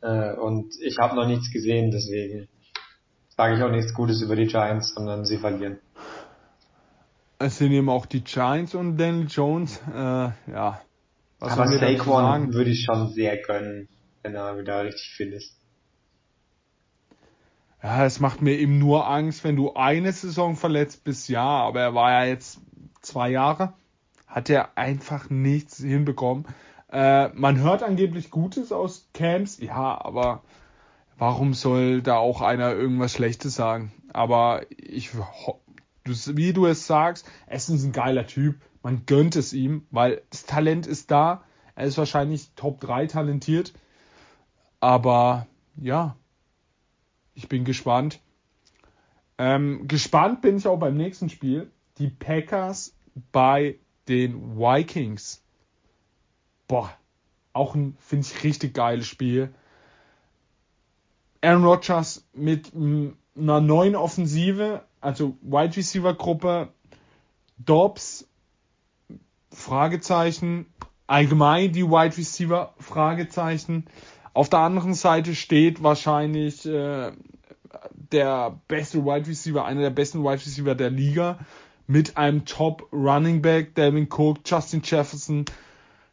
Äh, und ich habe noch nichts gesehen, deswegen sage ich auch nichts Gutes über die Giants, sondern sie verlieren. Es sind eben auch die Giants und Daniel Jones. Äh, ja. Was Aber Saquon würde ich schon sehr gönnen, wenn er wieder richtig fit ist. Ja, es macht mir eben nur Angst, wenn du eine Saison verletzt bist, ja, aber er war ja jetzt zwei Jahre, hat er einfach nichts hinbekommen. Äh, man hört angeblich Gutes aus Camps, ja, aber warum soll da auch einer irgendwas Schlechtes sagen? Aber ich, wie du es sagst, es ist ein geiler Typ. Man gönnt es ihm, weil das Talent ist da. Er ist wahrscheinlich Top 3 talentiert. Aber ja, ich bin gespannt. Ähm, gespannt bin ich auch beim nächsten Spiel. Die Packers bei den Vikings. Boah, auch ein, finde ich, richtig geiles Spiel. Aaron Rodgers mit einer neuen Offensive, also Wide Receiver Gruppe, Dobbs, Fragezeichen, allgemein die Wide Receiver, Fragezeichen. Auf der anderen Seite steht wahrscheinlich äh, der beste Wide Receiver, einer der besten Wide Receiver der Liga, mit einem Top Running Back, Devin Cook, Justin Jefferson,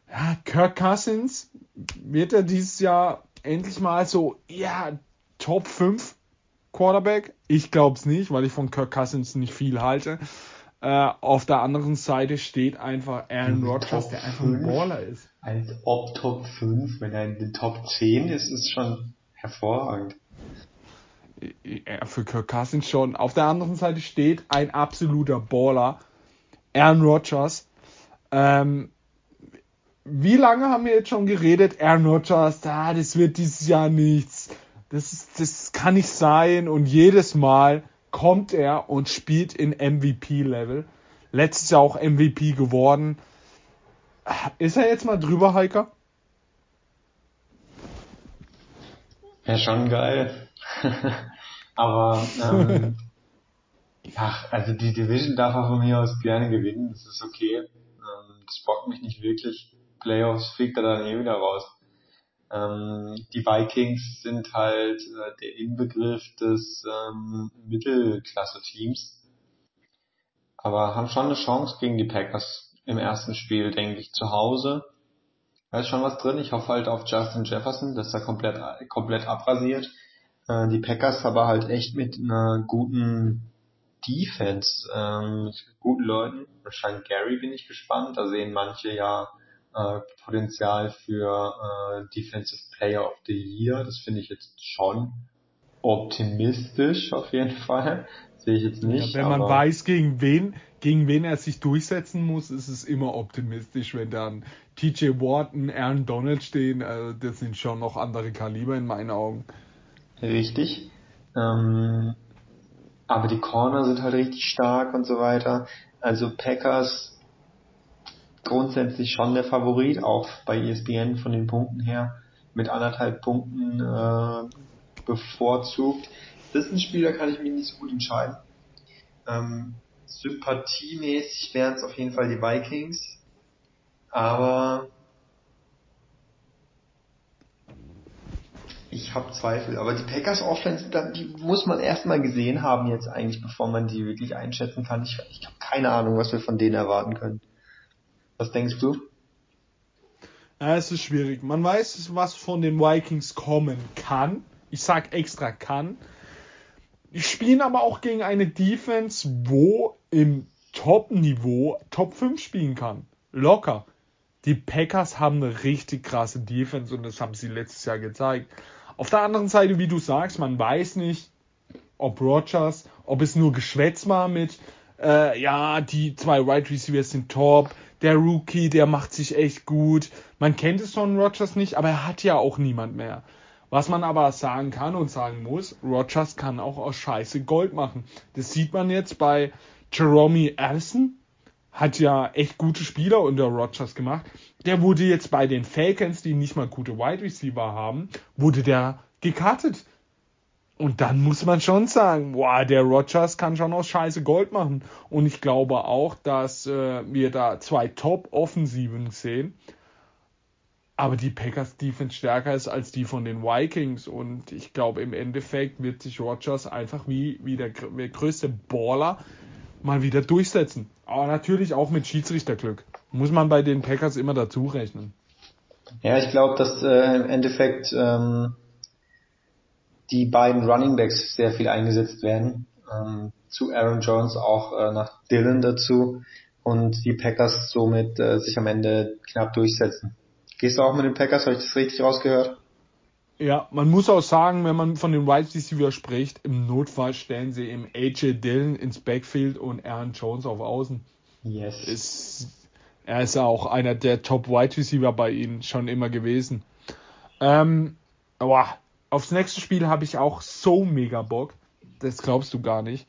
ja, Kirk Cousins. Wird er dieses Jahr endlich mal so, ja, Top 5 Quarterback? Ich glaube es nicht, weil ich von Kirk Cousins nicht viel halte. Äh, auf der anderen Seite steht einfach Aaron Rodgers, der einfach ein Baller ist. Als ob Top 5, wenn er in den Top 10 ist, ist schon hervorragend. Ja, für Kirk Cousins schon. Auf der anderen Seite steht ein absoluter Baller, Aaron Rodgers. Ähm, wie lange haben wir jetzt schon geredet? Aaron Rodgers, ah, das wird dieses Jahr nichts. Das, das kann nicht sein. Und jedes Mal kommt er und spielt in MVP-Level. Letztes Jahr auch MVP geworden. Ist er jetzt mal drüber, Heiker? Ja, schon geil. Aber ähm, ja, also die Division darf er von mir aus gerne gewinnen, das ist okay. Ähm, das bockt mich nicht wirklich. Playoffs fliegt er dann eh wieder raus. Ähm, die Vikings sind halt äh, der Inbegriff des ähm, Mittelklasse-Teams, aber haben schon eine Chance gegen die Packers im ersten Spiel, denke ich, zu Hause. Da ist schon was drin. Ich hoffe halt auf Justin Jefferson, dass er komplett, komplett abrasiert. Äh, die Packers aber halt echt mit einer guten Defense, ähm, mit guten Leuten. Wahrscheinlich Gary bin ich gespannt. Da sehen manche ja äh, Potenzial für äh, Defensive Player of the Year. Das finde ich jetzt schon optimistisch auf jeden Fall. Sehe ich jetzt nicht. Ja, wenn man weiß, gegen wen, gegen wen er sich durchsetzen muss, ist es immer optimistisch, wenn dann TJ und Aaron Donald stehen. Also das sind schon noch andere Kaliber in meinen Augen. Richtig. Ähm, aber die Corner sind halt richtig stark und so weiter. Also Packers grundsätzlich schon der Favorit, auch bei ESPN von den Punkten her, mit anderthalb Punkten äh, bevorzugt. Das ist ein Spiel, da kann ich mich nicht so gut entscheiden. Ähm, sympathiemäßig wären es auf jeden Fall die Vikings, aber ich habe Zweifel. Aber die Packers Offense, die muss man erstmal gesehen haben jetzt eigentlich, bevor man die wirklich einschätzen kann. Ich, ich habe keine Ahnung, was wir von denen erwarten können. Was denkst du? Ja, es ist schwierig. Man weiß, was von den Vikings kommen kann. Ich sag extra kann. Die spielen aber auch gegen eine Defense, wo im Top-Niveau Top 5 spielen kann. Locker. Die Packers haben eine richtig krasse Defense und das haben sie letztes Jahr gezeigt. Auf der anderen Seite, wie du sagst, man weiß nicht, ob Rogers, ob es nur Geschwätz war mit, äh, ja, die zwei Wide Receivers sind top, der Rookie, der macht sich echt gut. Man kennt es von Rogers nicht, aber er hat ja auch niemand mehr. Was man aber sagen kann und sagen muss, Rogers kann auch aus Scheiße Gold machen. Das sieht man jetzt bei Jerome Allison, hat ja echt gute Spieler unter Rogers gemacht. Der wurde jetzt bei den Falcons, die nicht mal gute Wide Receiver haben, wurde der gekartet. Und dann muss man schon sagen, boah, der Rogers kann schon aus Scheiße Gold machen. Und ich glaube auch, dass äh, wir da zwei Top-Offensiven sehen. aber die Packers Defense stärker ist als die von den Vikings und ich glaube im Endeffekt wird sich Rogers einfach wie, wie der, der größte Baller mal wieder durchsetzen. Aber natürlich auch mit Schiedsrichterglück. Muss man bei den Packers immer dazu rechnen. Ja, ich glaube, dass äh, im Endeffekt ähm, die beiden Running Backs sehr viel eingesetzt werden. Ähm, zu Aaron Jones auch äh, nach Dylan dazu und die Packers somit äh, sich am Ende knapp durchsetzen. Gehst du auch mit den Packers? Habe ich das richtig rausgehört? Ja, man muss auch sagen, wenn man von den Wide Receiver spricht, im Notfall stellen sie eben AJ Dillon ins Backfield und Aaron Jones auf Außen. Yes. Ist, er ist auch einer der Top Wide Receiver bei ihnen schon immer gewesen. Ähm, boah, aufs nächste Spiel habe ich auch so mega Bock. Das glaubst du gar nicht.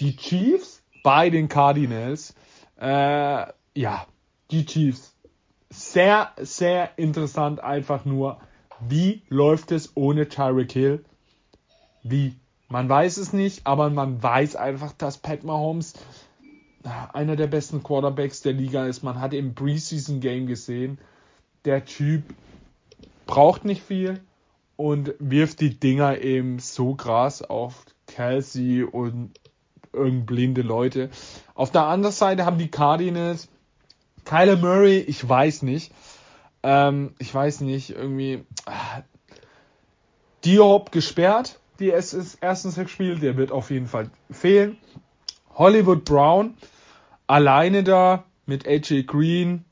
Die Chiefs bei den Cardinals. Äh, ja, die Chiefs. Sehr, sehr interessant einfach nur wie läuft es ohne Tyreek Hill? Wie? Man weiß es nicht, aber man weiß einfach, dass Pat Mahomes einer der besten Quarterbacks der Liga ist. Man hat im Preseason Game gesehen, der Typ braucht nicht viel und wirft die Dinger eben so krass auf Kelsey und irgend blinde Leute. Auf der anderen Seite haben die Cardinals Kyler Murray, ich weiß nicht. Ähm, ich weiß nicht, irgendwie. Ah, Diop gesperrt, die es ist ersten sechs Spiel, der wird auf jeden Fall fehlen. Hollywood Brown alleine da mit AJ Green,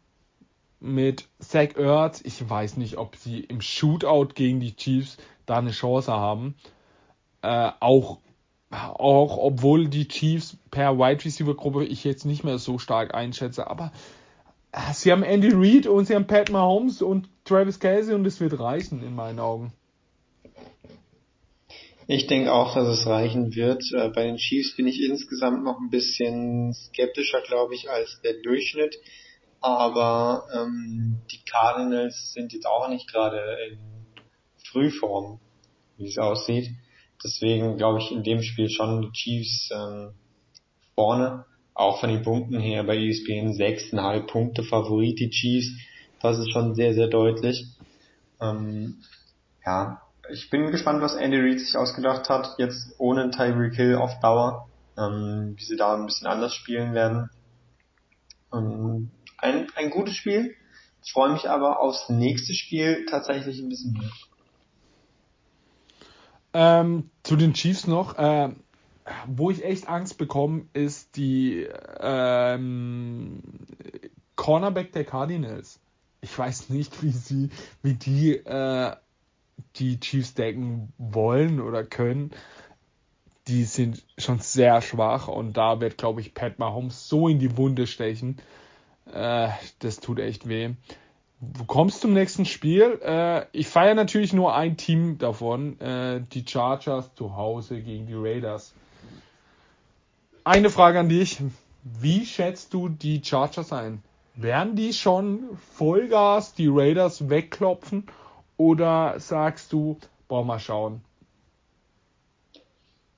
mit Zach Ertz. Ich weiß nicht, ob sie im Shootout gegen die Chiefs da eine Chance haben. Äh, auch, auch obwohl die Chiefs per Wide Receiver Gruppe ich jetzt nicht mehr so stark einschätze, aber Sie haben Andy Reid und sie haben Pat Mahomes und Travis Kelsey und es wird reichen in meinen Augen. Ich denke auch, dass es reichen wird. Äh, bei den Chiefs bin ich insgesamt noch ein bisschen skeptischer, glaube ich, als der Durchschnitt. Aber ähm, die Cardinals sind jetzt auch nicht gerade in Frühform, wie es aussieht. Deswegen glaube ich in dem Spiel schon die Chiefs ähm, vorne auch von den Punkten her bei ESPN 6,5 Punkte Favorit, die Chiefs. Das ist schon sehr, sehr deutlich. Ähm, ja, ich bin gespannt, was Andy Reid sich ausgedacht hat, jetzt ohne Tyreek Hill auf Dauer, ähm, wie sie da ein bisschen anders spielen werden. Ähm, ein, ein gutes Spiel. Ich freue mich aber aufs nächste Spiel tatsächlich ein bisschen mehr. Ähm, zu den Chiefs noch. Äh, wo ich echt Angst bekomme, ist die ähm, Cornerback der Cardinals. Ich weiß nicht, wie sie, wie die äh, die Chiefs decken wollen oder können. Die sind schon sehr schwach und da wird, glaube ich, Pat Mahomes so in die Wunde stechen. Äh, das tut echt weh. Du kommst zum nächsten Spiel. Äh, ich feiere natürlich nur ein Team davon, äh, die Chargers zu Hause gegen die Raiders. Eine Frage an dich. Wie schätzt du die Chargers ein? Werden die schon Vollgas die Raiders wegklopfen oder sagst du, boah, mal schauen?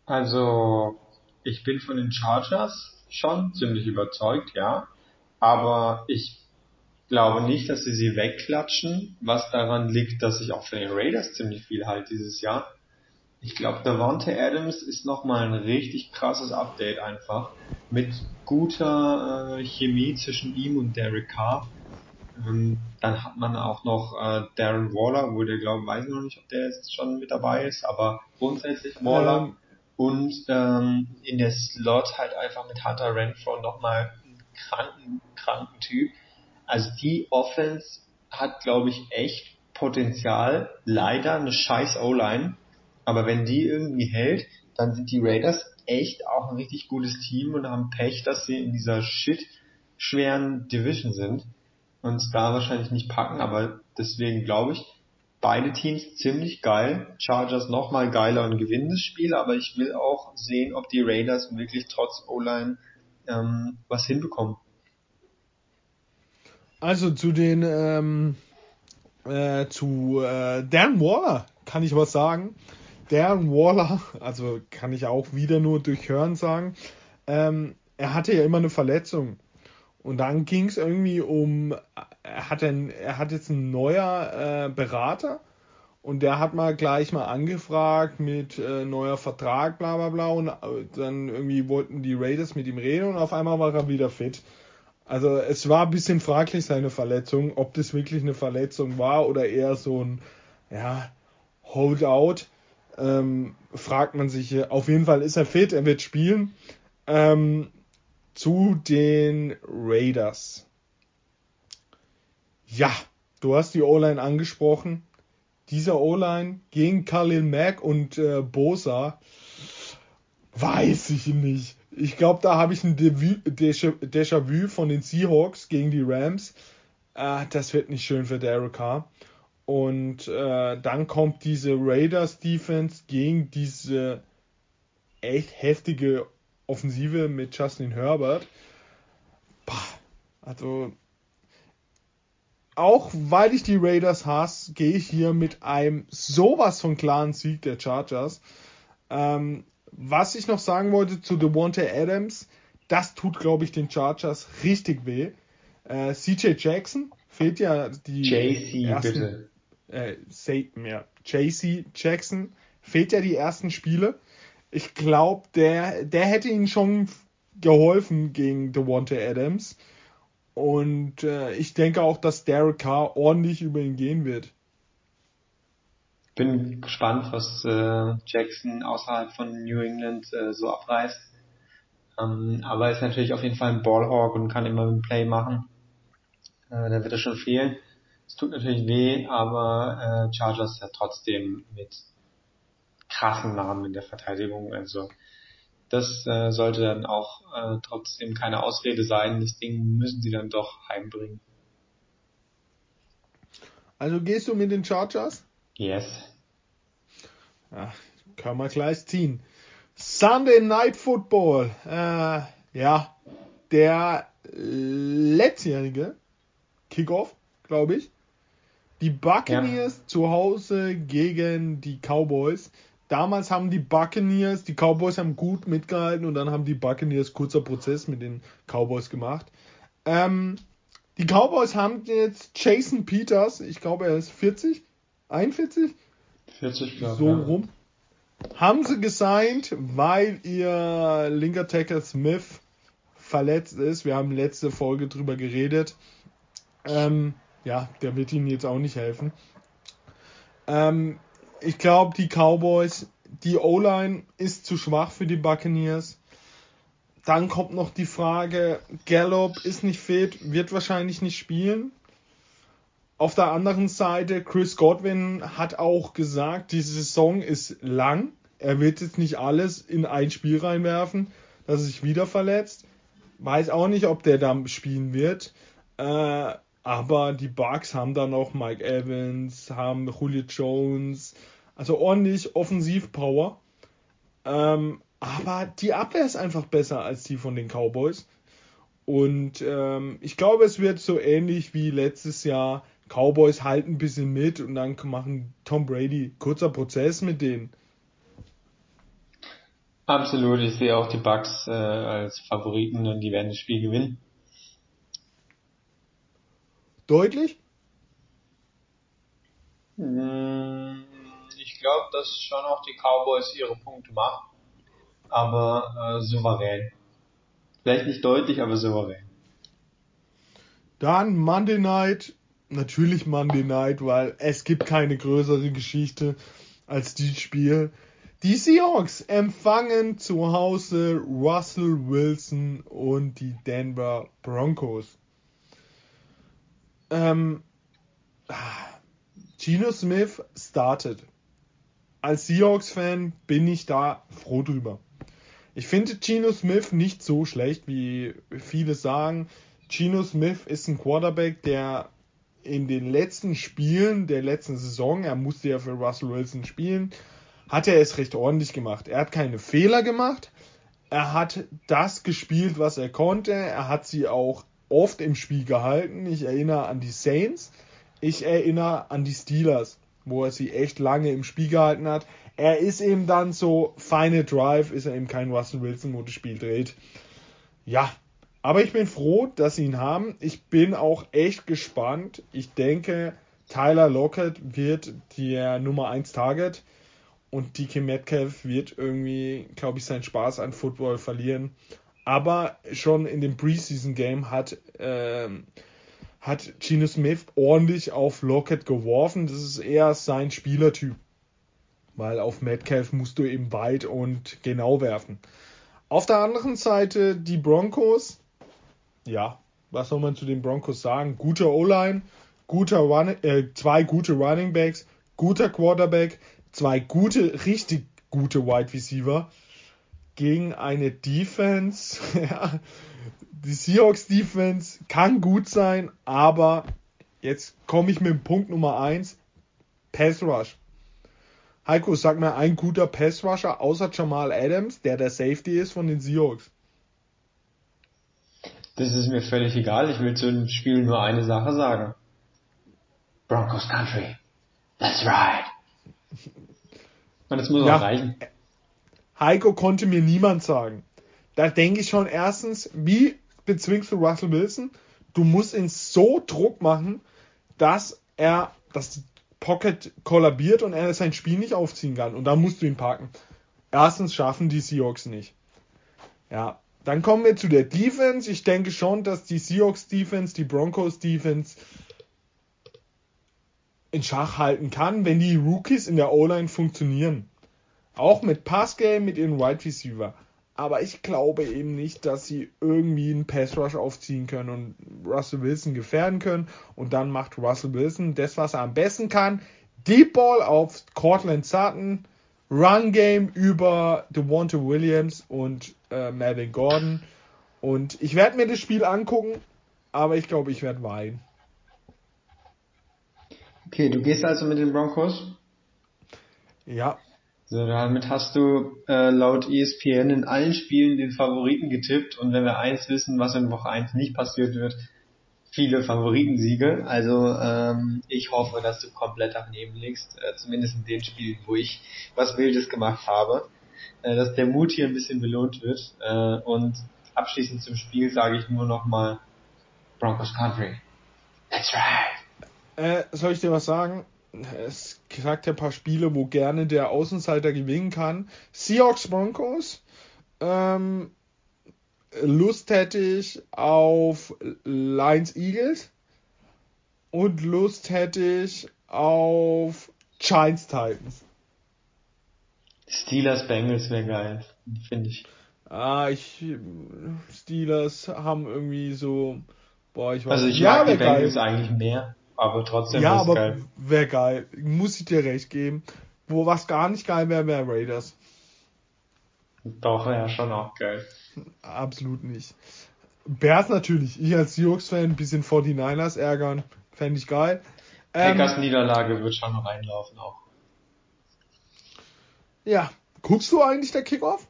Also, ich bin von den Chargers schon ziemlich überzeugt, ja. Aber ich glaube nicht, dass sie sie wegklatschen, was daran liegt, dass ich auch von den Raiders ziemlich viel halte dieses Jahr. Ich glaube, Davante Adams ist nochmal ein richtig krasses Update einfach. Mit guter äh, Chemie zwischen ihm und Derek Carr. Ähm, dann hat man auch noch äh, Darren Waller, wo der glaube, weiß ich noch nicht, ob der jetzt schon mit dabei ist, aber grundsätzlich Waller. Ähm. Und ähm, in der Slot halt einfach mit Hunter Renfro nochmal einen kranken, kranken Typ. Also die Offense hat, glaube ich, echt Potenzial. Leider eine scheiß O-Line aber wenn die irgendwie hält, dann sind die Raiders echt auch ein richtig gutes Team und haben Pech, dass sie in dieser shit schweren Division sind und da wahrscheinlich nicht packen, aber deswegen glaube ich, beide Teams ziemlich geil. Chargers nochmal geiler und gewinnen das Spiel, aber ich will auch sehen, ob die Raiders wirklich trotz O-Line ähm, was hinbekommen. Also zu den ähm, äh, zu äh, Dan Waller kann ich was sagen. Darren Waller, also kann ich auch wieder nur durch Hören sagen, ähm, er hatte ja immer eine Verletzung. Und dann ging es irgendwie um, er hat, ein, er hat jetzt einen neuer äh, Berater und der hat mal gleich mal angefragt mit äh, neuer Vertrag, bla bla bla. Und äh, dann irgendwie wollten die Raiders mit ihm reden und auf einmal war er wieder fit. Also es war ein bisschen fraglich seine Verletzung, ob das wirklich eine Verletzung war oder eher so ein ja, Holdout. Ähm, fragt man sich, auf jeden Fall ist er fit, er wird spielen. Ähm, zu den Raiders. Ja, du hast die O-Line angesprochen. Dieser O-Line gegen Khalil Mack und äh, Bosa, weiß ich nicht. Ich glaube, da habe ich ein Déjà-vu von den Seahawks gegen die Rams. Äh, das wird nicht schön für Derek Carr. Und äh, dann kommt diese Raiders Defense gegen diese echt heftige Offensive mit Justin Herbert. Also auch weil ich die Raiders hasse, gehe ich hier mit einem sowas von klaren Sieg der Chargers. Ähm, was ich noch sagen wollte zu Devonta Adams, das tut, glaube ich, den Chargers richtig weh. Äh, CJ Jackson fehlt ja die JC, ersten, bitte. Äh, say, ja, JC Jackson fehlt ja die ersten Spiele. Ich glaube, der, der hätte ihnen schon geholfen gegen Devonta Adams. Und äh, ich denke auch, dass Derek Carr ordentlich über ihn gehen wird. Bin gespannt, was äh, Jackson außerhalb von New England äh, so abreißt. Ähm, aber ist natürlich auf jeden Fall ein Ballhawk und kann immer ein Play machen. Äh, da wird er schon fehlen. Es tut natürlich weh, aber äh, Chargers ja trotzdem mit krassen Namen in der Verteidigung. Also das äh, sollte dann auch äh, trotzdem keine Ausrede sein. Das Ding müssen sie dann doch heimbringen. Also gehst du mit den Chargers? Yes. Ja, kann man gleich ziehen. Sunday Night Football. Äh, ja, der letztjährige Kickoff, glaube ich. Die Buccaneers ja. zu Hause gegen die Cowboys. Damals haben die Buccaneers, die Cowboys haben gut mitgehalten und dann haben die Buccaneers kurzer Prozess mit den Cowboys gemacht. Ähm, die Cowboys haben jetzt Jason Peters, ich glaube er ist 40, 41? 40, glaube So ja. rum. Haben sie gesigned, weil ihr linker Tackle Smith verletzt ist. Wir haben letzte Folge drüber geredet. Ähm, ja, der wird ihnen jetzt auch nicht helfen. Ähm, ich glaube, die Cowboys, die O-Line ist zu schwach für die Buccaneers. Dann kommt noch die Frage, Gallup ist nicht fit, wird wahrscheinlich nicht spielen. Auf der anderen Seite, Chris Godwin hat auch gesagt, diese Saison ist lang. Er wird jetzt nicht alles in ein Spiel reinwerfen, dass er sich wieder verletzt. Weiß auch nicht, ob der da spielen wird. Äh, aber die Bucks haben da noch Mike Evans, haben Julio Jones, also ordentlich Offensivpower. Ähm, aber die Abwehr ist einfach besser als die von den Cowboys. Und ähm, ich glaube, es wird so ähnlich wie letztes Jahr. Cowboys halten ein bisschen mit und dann machen Tom Brady kurzer Prozess mit denen. Absolut, ich sehe auch die Bucks äh, als Favoriten und die werden das Spiel gewinnen. Deutlich? Hm, ich glaube, dass schon auch die Cowboys ihre Punkte machen. Aber äh, souverän. Vielleicht nicht deutlich, aber souverän. Dann Monday Night. Natürlich Monday Night, weil es gibt keine größere Geschichte als dieses Spiel. Die Seahawks empfangen zu Hause Russell Wilson und die Denver Broncos. Ähm, Gino Smith startet. Als Seahawks-Fan bin ich da froh drüber. Ich finde Gino Smith nicht so schlecht, wie viele sagen. Gino Smith ist ein Quarterback, der in den letzten Spielen der letzten Saison, er musste ja für Russell Wilson spielen, hat er es recht ordentlich gemacht. Er hat keine Fehler gemacht. Er hat das gespielt, was er konnte. Er hat sie auch oft im Spiel gehalten. Ich erinnere an die Saints. Ich erinnere an die Steelers, wo er sie echt lange im Spiel gehalten hat. Er ist eben dann so, feine Drive, ist er eben kein Russell Wilson, wo das Spiel dreht. Ja, Aber ich bin froh, dass sie ihn haben. Ich bin auch echt gespannt. Ich denke, Tyler Lockett wird der Nummer 1 Target und DK Metcalf wird irgendwie, glaube ich, seinen Spaß an Football verlieren. Aber schon in dem Preseason Game hat, ähm, hat Geno Smith ordentlich auf Lockett geworfen. Das ist eher sein Spielertyp. Weil auf Metcalf musst du eben weit und genau werfen. Auf der anderen Seite die Broncos. Ja, was soll man zu den Broncos sagen? Guter O-Line, guter Run, äh, zwei gute Running Backs, guter Quarterback, zwei gute, richtig gute Wide Receiver gegen eine Defense. die Seahawks Defense kann gut sein, aber jetzt komme ich mit Punkt Nummer 1. Pass Rush. Heiko, sag mir ein guter Pass Rusher außer Jamal Adams, der der Safety ist von den Seahawks. Das ist mir völlig egal. Ich will zu dem Spiel nur eine Sache sagen. Broncos Country. That's right. Und das muss ja, auch reichen. Heiko konnte mir niemand sagen. Da denke ich schon erstens, wie bezwingst du Russell Wilson? Du musst ihn so Druck machen, dass er, dass die Pocket kollabiert und er sein Spiel nicht aufziehen kann. Und da musst du ihn parken. Erstens schaffen die Seahawks nicht. Ja, dann kommen wir zu der Defense. Ich denke schon, dass die Seahawks Defense, die Broncos Defense in Schach halten kann, wenn die Rookies in der O-Line funktionieren. Auch mit Passgame, mit ihren Wide Receiver. Aber ich glaube eben nicht, dass sie irgendwie einen Pass Rush aufziehen können und Russell Wilson gefährden können. Und dann macht Russell Wilson das, was er am besten kann. Deep Ball auf Cortland Sutton. Run Game über Devonta Williams und äh, Melvin Gordon. Und ich werde mir das Spiel angucken, aber ich glaube, ich werde weinen. Okay, du gehst also mit den Broncos? Ja. So, damit hast du äh, laut ESPN in allen Spielen den Favoriten getippt und wenn wir eins wissen, was in Woche 1 nicht passiert wird, viele Favoritensiege. Also ähm, ich hoffe, dass du komplett daneben liegst, äh, zumindest in den Spielen, wo ich was Wildes gemacht habe, äh, dass der Mut hier ein bisschen belohnt wird. Äh, und abschließend zum Spiel sage ich nur nochmal Broncos Country. That's right. Äh, soll ich dir was sagen? Es sagt ja ein paar Spiele, wo gerne der Außenseiter gewinnen kann. Seahawks Broncos. Ähm, Lust hätte ich auf Lions Eagles. Und Lust hätte ich auf Giants Titans. Steelers Bengals wäre geil, finde ich. Ah, ich. Steelers haben irgendwie so. Boah, ich weiß Also ich mag die Bengals geil. eigentlich mehr aber trotzdem ja, aber geil. Wäre geil. Muss ich dir recht geben. Wo was gar nicht geil wäre, wäre Raiders. Doch, wäre schon auch geil. Absolut nicht. Bears natürlich. Ich als Seahawks-Fan ein bisschen 49ers ärgern. Fände ich geil. Packers ähm, Niederlage wird schon reinlaufen auch. Ja. Guckst du eigentlich der Kickoff?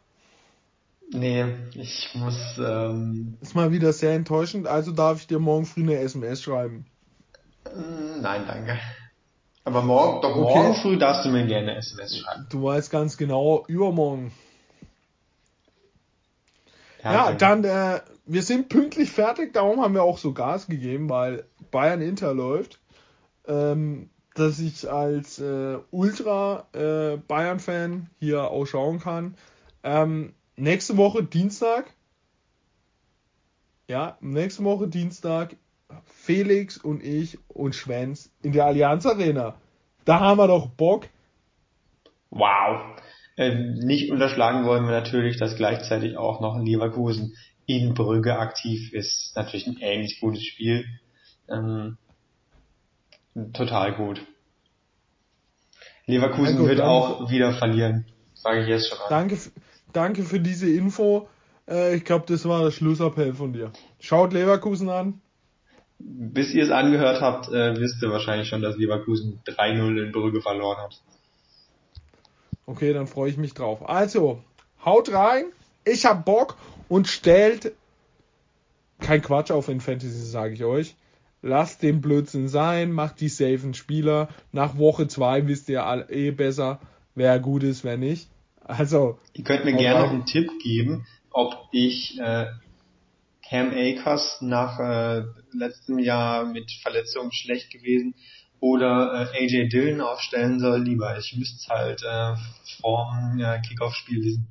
Nee, ich muss. Ähm... Ist mal wieder sehr enttäuschend, also darf ich dir morgen früh eine SMS schreiben. Hm, nein, danke. Aber morgen, doch okay. morgen früh darfst du mir gerne SMS schreiben. Du weißt ganz genau, übermorgen. Ja, ja dann, äh, wir sind pünktlich fertig, darum haben wir auch so Gas gegeben, weil Bayern Inter läuft. Ähm, dass ich als äh, Ultra äh, Bayern-Fan hier auch schauen kann. Ähm, nächste Woche Dienstag. Ja, nächste Woche Dienstag Felix und ich und Schwenz in der Allianz Arena. Da haben wir doch Bock. Wow. Ähm, nicht unterschlagen wollen wir natürlich, dass gleichzeitig auch noch Leverkusen in Brügge aktiv ist. Natürlich ein ähnlich gutes Spiel. Ähm, total gut. Leverkusen gut, wird auch wieder verlieren. Sage ich jetzt schon mal. Danke, danke für diese Info. Äh, ich glaube, das war der Schlussappell von dir. Schaut Leverkusen an bis ihr es angehört habt, äh, wisst ihr wahrscheinlich schon, dass Leverkusen 3-0 in Brügge verloren hat. Okay, dann freue ich mich drauf. Also, haut rein, ich hab Bock und stellt kein Quatsch auf in Fantasy, sage ich euch. Lasst den Blödsinn sein, macht die safen Spieler. Nach Woche 2 wisst ihr eh besser, wer gut ist, wer nicht. Also. Ihr könnt mir gerne noch einen Tipp geben, ob ich äh, Cam Akers nach äh, letztem Jahr mit Verletzungen schlecht gewesen oder äh, AJ Dillon aufstellen soll, lieber. Ich müsste es halt äh, vorm äh, Kickoff-Spiel wissen.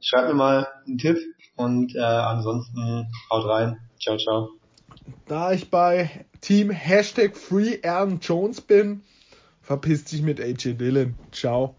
Schreibt mir mal einen Tipp und äh, ansonsten haut rein. Ciao, ciao. Da ich bei Team Hashtag Free Aaron Jones bin, verpisst sich mit AJ Dillon. Ciao.